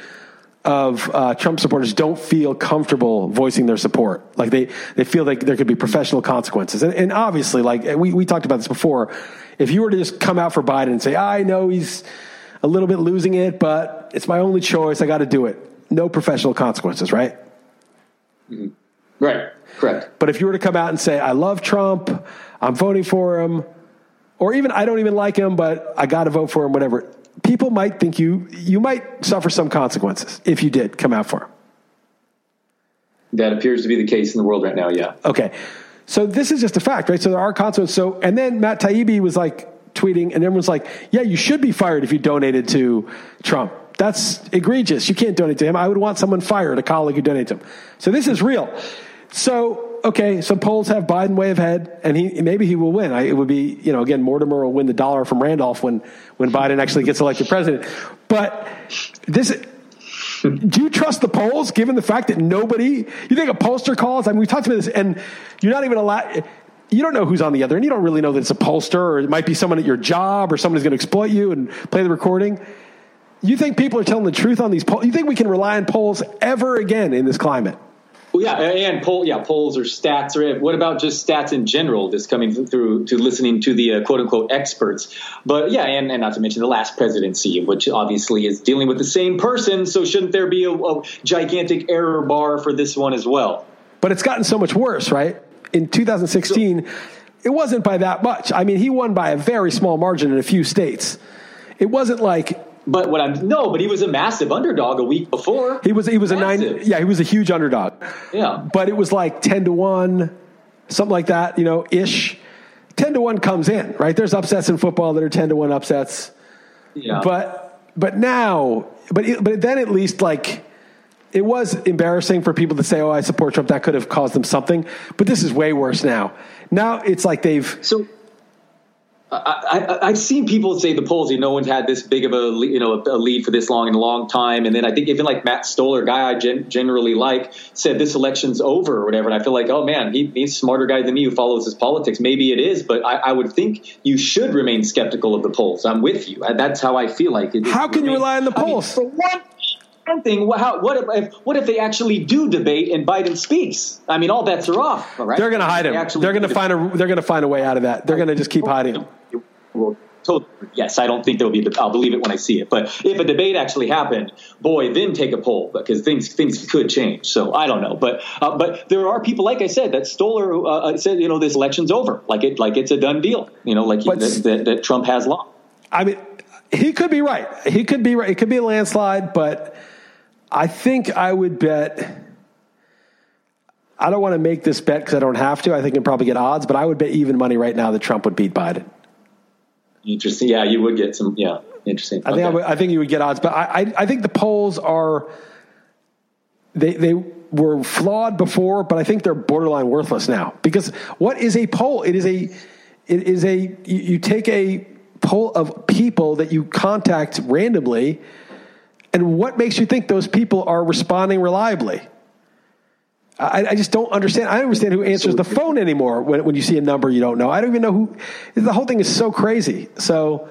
of uh, Trump supporters don't feel comfortable voicing their support. Like they, they feel like there could be professional consequences. And, and obviously, like we, we talked about this before, if you were to just come out for Biden and say, I know he's a little bit losing it, but it's my only choice. I got to do it. No professional consequences, right? Mm-hmm. Right. Correct. But if you were to come out and say, I love Trump, I'm voting for him, or even I don't even like him, but I got to vote for him, whatever. People might think you you might suffer some consequences if you did come out for him. That appears to be the case in the world right now. Yeah. Okay. So this is just a fact, right? So there are consequences. So and then Matt Taibbi was like tweeting, and everyone's like, "Yeah, you should be fired if you donated to Trump." That's egregious. You can't donate to him. I would want someone fired, a colleague who donated to him. So this is real. So okay, some polls have Biden way ahead, and he maybe he will win. I, it would be, you know, again, Mortimer will win the dollar from Randolph when when Biden actually gets elected president. But this. Do you trust the polls, given the fact that nobody? You think a pollster calls? I mean, we talked about this, and you're not even allowed. You don't know who's on the other end. You don't really know that it's a pollster, or it might be someone at your job, or someone who's going to exploit you and play the recording. You think people are telling the truth on these polls? You think we can rely on polls ever again in this climate? Well, yeah, and poll, yeah, polls or stats, or what about just stats in general? Just coming through to listening to the uh, quote unquote experts, but yeah, and, and not to mention the last presidency, which obviously is dealing with the same person. So shouldn't there be a, a gigantic error bar for this one as well? But it's gotten so much worse, right? In 2016, so, it wasn't by that much. I mean, he won by a very small margin in a few states. It wasn't like but what I'm no, but he was a massive underdog a week before. He was he was massive. a nine yeah, he was a huge underdog. Yeah. But it was like ten to one, something like that, you know, ish. Ten to one comes in, right? There's upsets in football that are ten to one upsets. Yeah. But but now but but then at least like it was embarrassing for people to say, "Oh, I support Trump." That could have caused them something, but this is way worse now. Now it's like they've so I, have seen people say the polls, you know, no one's had this big of a you know a lead for this long in a long time, and then I think even like Matt Stoller, guy I gen- generally like, said this election's over or whatever, and I feel like, oh man, he, he's a smarter guy than me who follows his politics. Maybe it is, but I, I, would think you should remain skeptical of the polls. I'm with you. That's how I feel like it. How can remain, you rely on the polls? I mean, for one one thing. What, how, what if what if they actually do debate and Biden speaks? I mean, all bets are off. Right? They're going to hide him. They are going to find a. They're going to find a way out of that. They're going to just keep hiding him. Well, yes, I don't think there will be. I'll believe it when I see it. But if a debate actually happened, boy, then take a poll because things things could change. So I don't know. But uh, but there are people, like I said, that Stoller uh, uh said, you know, this election's over, like it like it's a done deal. You know, like he, that, that, that Trump has lost. I mean, he could be right. He could be right. It could be a landslide, but I think I would bet. I don't want to make this bet because I don't have to. I think I probably get odds, but I would bet even money right now that Trump would beat Biden. Interesting. Yeah, you would get some. Yeah, interesting. I think I, would, I, think you would get odds, but I, I, I think the polls are they they were flawed before, but I think they're borderline worthless now. Because what is a poll? It is a it is a you, you take a poll of people that you contact randomly, and what makes you think those people are responding reliably? I, I, just don't understand. I don't understand who answers the phone anymore when, when you see a number you don't know. I don't even know who. The whole thing is so crazy. So,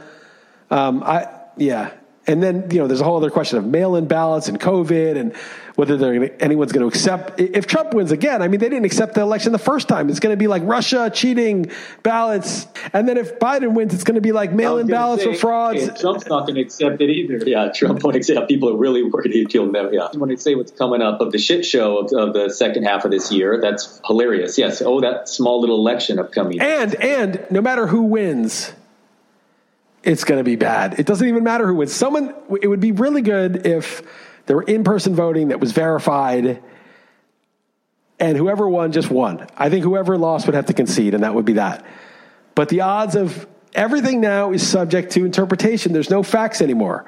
um, I yeah. And then, you know, there's a whole other question of mail in ballots and COVID and whether gonna, anyone's going to accept. If Trump wins again, I mean, they didn't accept the election the first time. It's going to be like Russia cheating ballots. And then if Biden wins, it's going to be like mail in ballots say, or frauds. Hey, Trump's not going to accept it either. Yeah, Trump won't accept People are really worried he'll never. Yeah. When I say what's coming up of the shit show of, of the second half of this year, that's hilarious. Yes. Oh, that small little election upcoming. And, and no matter who wins, it's going to be bad. It doesn't even matter who wins. Someone, it would be really good if there were in person voting that was verified and whoever won just won. I think whoever lost would have to concede, and that would be that. But the odds of everything now is subject to interpretation. There's no facts anymore.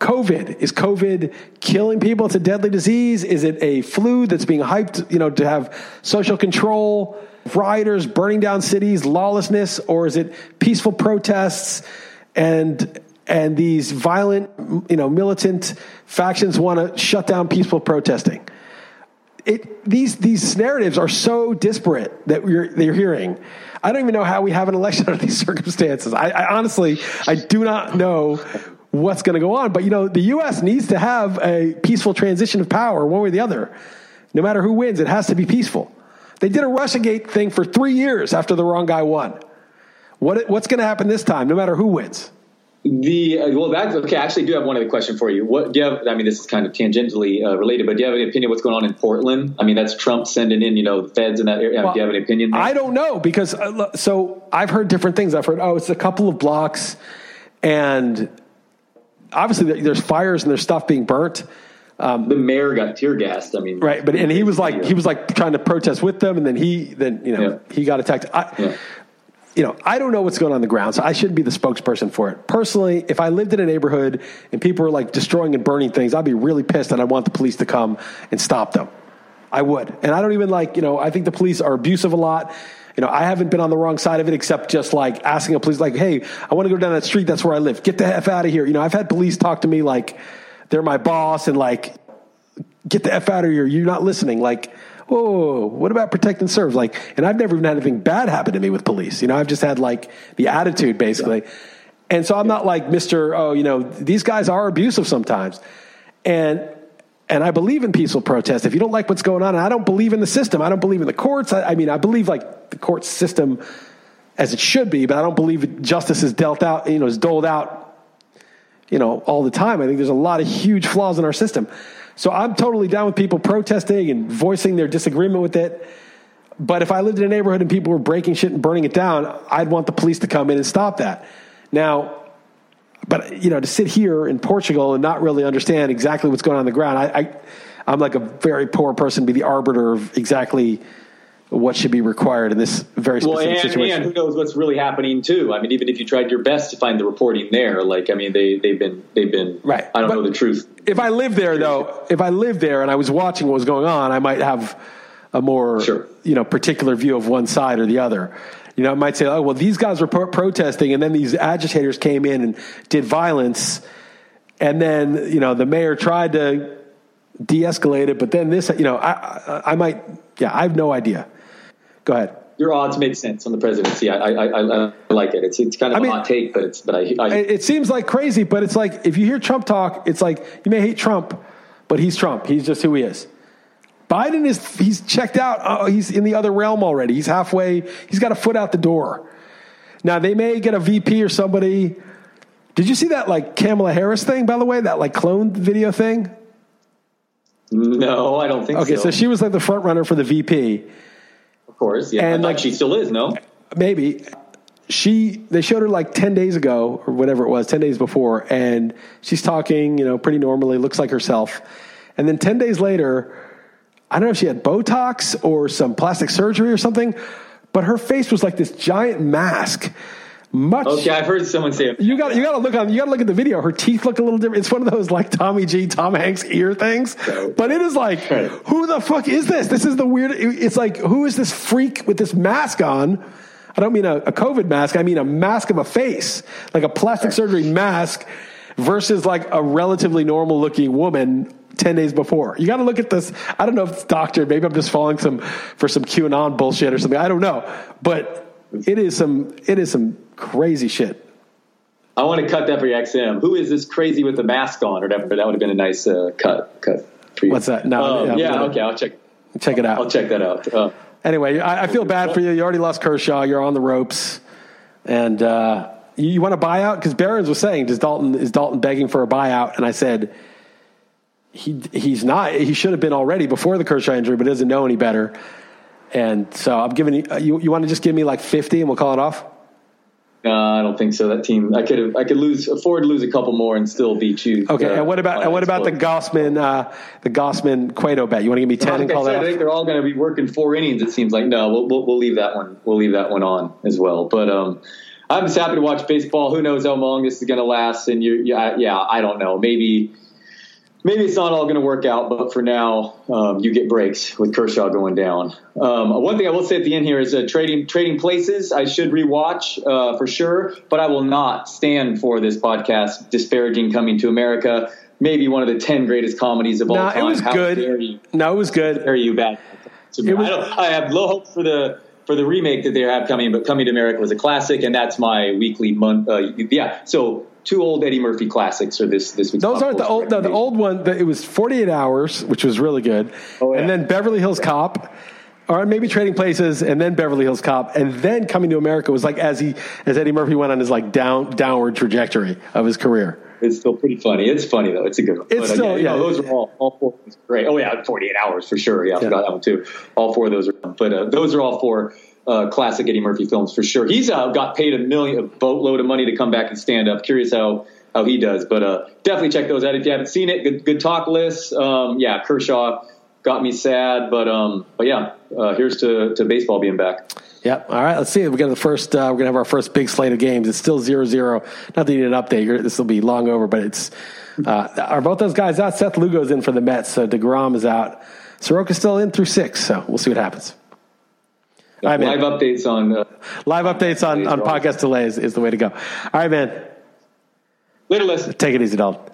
COVID is COVID killing people? It's a deadly disease. Is it a flu that's being hyped, you know, to have social control, rioters burning down cities, lawlessness, or is it peaceful protests and and these violent, you know, militant factions want to shut down peaceful protesting? It, these these narratives are so disparate that we're they're hearing. I don't even know how we have an election under these circumstances. I, I honestly, I do not know what's going to go on. But you know, the U.S. needs to have a peaceful transition of power, one way or the other. No matter who wins, it has to be peaceful. They did a Russiagate thing for three years after the wrong guy won. What, what's going to happen this time, no matter who wins? The uh, well, that's okay. I actually do have one other question for you. What do you have? I mean, this is kind of tangentially uh, related, but do you have any opinion what's going on in Portland? I mean, that's Trump sending in, you know, the feds in that area. Well, do you have any opinion? There? I don't know because uh, so I've heard different things. I've heard, oh, it's a couple of blocks, and obviously there's fires and there's stuff being burnt. Um, the mayor got tear gassed. I mean, right, but and he was like he was like trying to protest with them, and then he then you know yeah. he got attacked. I, yeah. You know, I don't know what's going on, the ground, so I shouldn't be the spokesperson for it. Personally, if I lived in a neighborhood and people were like destroying and burning things, I'd be really pissed, and I'd want the police to come and stop them. I would, and I don't even like you know. I think the police are abusive a lot you know, I haven't been on the wrong side of it except just like asking a police, like, hey, I want to go down that street. That's where I live. Get the F out of here. You know, I've had police talk to me like they're my boss and like, get the F out of here. You're not listening. Like, whoa, what about protect and serve? Like, and I've never even had anything bad happen to me with police. You know, I've just had like the attitude basically. Yeah. And so I'm not like Mr. Oh, you know, these guys are abusive sometimes. And and I believe in peaceful protest. If you don't like what's going on, and I don't believe in the system, I don't believe in the courts. I, I mean, I believe like the court system as it should be, but I don't believe justice is dealt out, you know, is doled out, you know, all the time. I think there's a lot of huge flaws in our system. So I'm totally down with people protesting and voicing their disagreement with it. But if I lived in a neighborhood and people were breaking shit and burning it down, I'd want the police to come in and stop that. Now, but you know, to sit here in Portugal and not really understand exactly what's going on on the ground, I, I I'm like a very poor person to be the arbiter of exactly what should be required in this very specific well, and, situation. And who knows what's really happening too? I mean, even if you tried your best to find the reporting there, like I mean, they they've been they've been right. I don't but know the truth. If I lived there though, if I lived there and I was watching what was going on, I might have a more sure. you know particular view of one side or the other. You know, I might say, oh, well, these guys were pro- protesting, and then these agitators came in and did violence, and then you know the mayor tried to de-escalate it, but then this, you know, I, I, I might, yeah, I have no idea. Go ahead. Your odds make sense on the presidency. I, I, I, I like it. It's it's kind of I mean, a hot take, but it's but I, I. It seems like crazy, but it's like if you hear Trump talk, it's like you may hate Trump, but he's Trump. He's just who he is. Biden is he's checked out. Oh, he's in the other realm already. He's halfway. He's got a foot out the door. Now they may get a VP or somebody. Did you see that like Kamala Harris thing? By the way, that like cloned video thing. No, I don't think so. okay, so. so she was like the front runner for the VP. Course, yeah. And like uh, she still is, no? Maybe. She they showed her like 10 days ago or whatever it was, 10 days before, and she's talking, you know, pretty normally, looks like herself. And then 10 days later, I don't know if she had Botox or some plastic surgery or something, but her face was like this giant mask. Much. Okay, I've heard someone say it. You got you got to look on. You got to look at the video. Her teeth look a little different. It's one of those like Tommy G, Tom Hanks ear things. But it is like, who the fuck is this? This is the weird. It's like, who is this freak with this mask on? I don't mean a, a COVID mask. I mean a mask of a face, like a plastic surgery mask, versus like a relatively normal looking woman 10 days before. You got to look at this. I don't know if it's doctor. Maybe I'm just falling some for some QAnon bullshit or something. I don't know. But it is some it is some crazy shit. I want to cut that for your XM. Who is this crazy with the mask on or whatever? That would have been a nice uh, cut cut for you. What's that? No, um, yeah, yeah okay, I'll check check it out. I'll check that out. Uh, anyway, I, I, feel bad for you. You already lost Kershaw. You're on the ropes, and uh, you, you want a buyout because Barons was saying, "Does Dalton is Dalton begging for a buyout?" And I said he he's not. He should have been already before the Kershaw injury, but doesn't know any better. And so I'm giving you. You, you want to just give me like 50 and we'll call it off? No, I don't think so. That team, I could have, I could lose, afford to lose a couple more and still be choose. Okay, uh, and what about and what about the. Gausman uh, the Gausman Cueto bet? You want to give me ten Like and I call said, that I think they're all going to be working four innings. It seems like no, we'll, we'll, we'll leave that one. We'll leave that one on as well. But um, I'm just happy to watch baseball. Who knows how long this is going to last? And you, yeah, yeah, I don't know. Maybe, maybe it's not all going to work out. But for now, um, you get breaks with Kershaw going down. Um, one thing I will say at the end here is uh, trading trading places. I should rewatch uh, for sure, but I will not stand for this podcast disparaging Coming to America. Maybe one of the ten greatest comedies of all No, time. it was How good. you? No, it was good. are you bad? Was- I, I have low hopes for the for the remake that they have coming, but Coming to America was a classic, and that's my weekly month. Uh, yeah, so two old Eddie Murphy classics are this this week's. Those aren't the old. No, the old one. The, it was 48 hours, which was really good, Oh, yeah. and then Beverly Hills Cop, or maybe Trading Places, and then Beverly Hills Cop, and then Coming to America was like as he as Eddie Murphy went on his like down downward trajectory of his career. It's still pretty funny. It's funny though. It's a good one. It's uh, still- you know, yeah. those are all all four. of great. Oh yeah, forty eight hours for sure. Yeah, I Yeah. forgot that one too. All four of those are. But uh, those are all four. Uh, classic Eddie Murphy films for sure. He's uh, got paid a million, a boatload of money to come back and stand up. Curious how how he does, but uh, definitely check those out if you haven't seen it. Good, good talk Liss. Um, yeah, Kershaw got me sad, but um, but yeah, uh, here's to to baseball being back. Yep. All right. Let's see. We got the first. Uh, we're gonna have our first big slate of games. It's still zero zero. Not that you need an update. You're- This will be long over, but it's. Uh, are both those guys out? Seth Lugo's in for the Mets, so Degrom is out. Soroka's still in through six, so we'll see what happens. All right, man. Live updates on uh, Live updates on, on podcast delays is the way to go. All right, man. later. Liss. Take it easy, Dalton.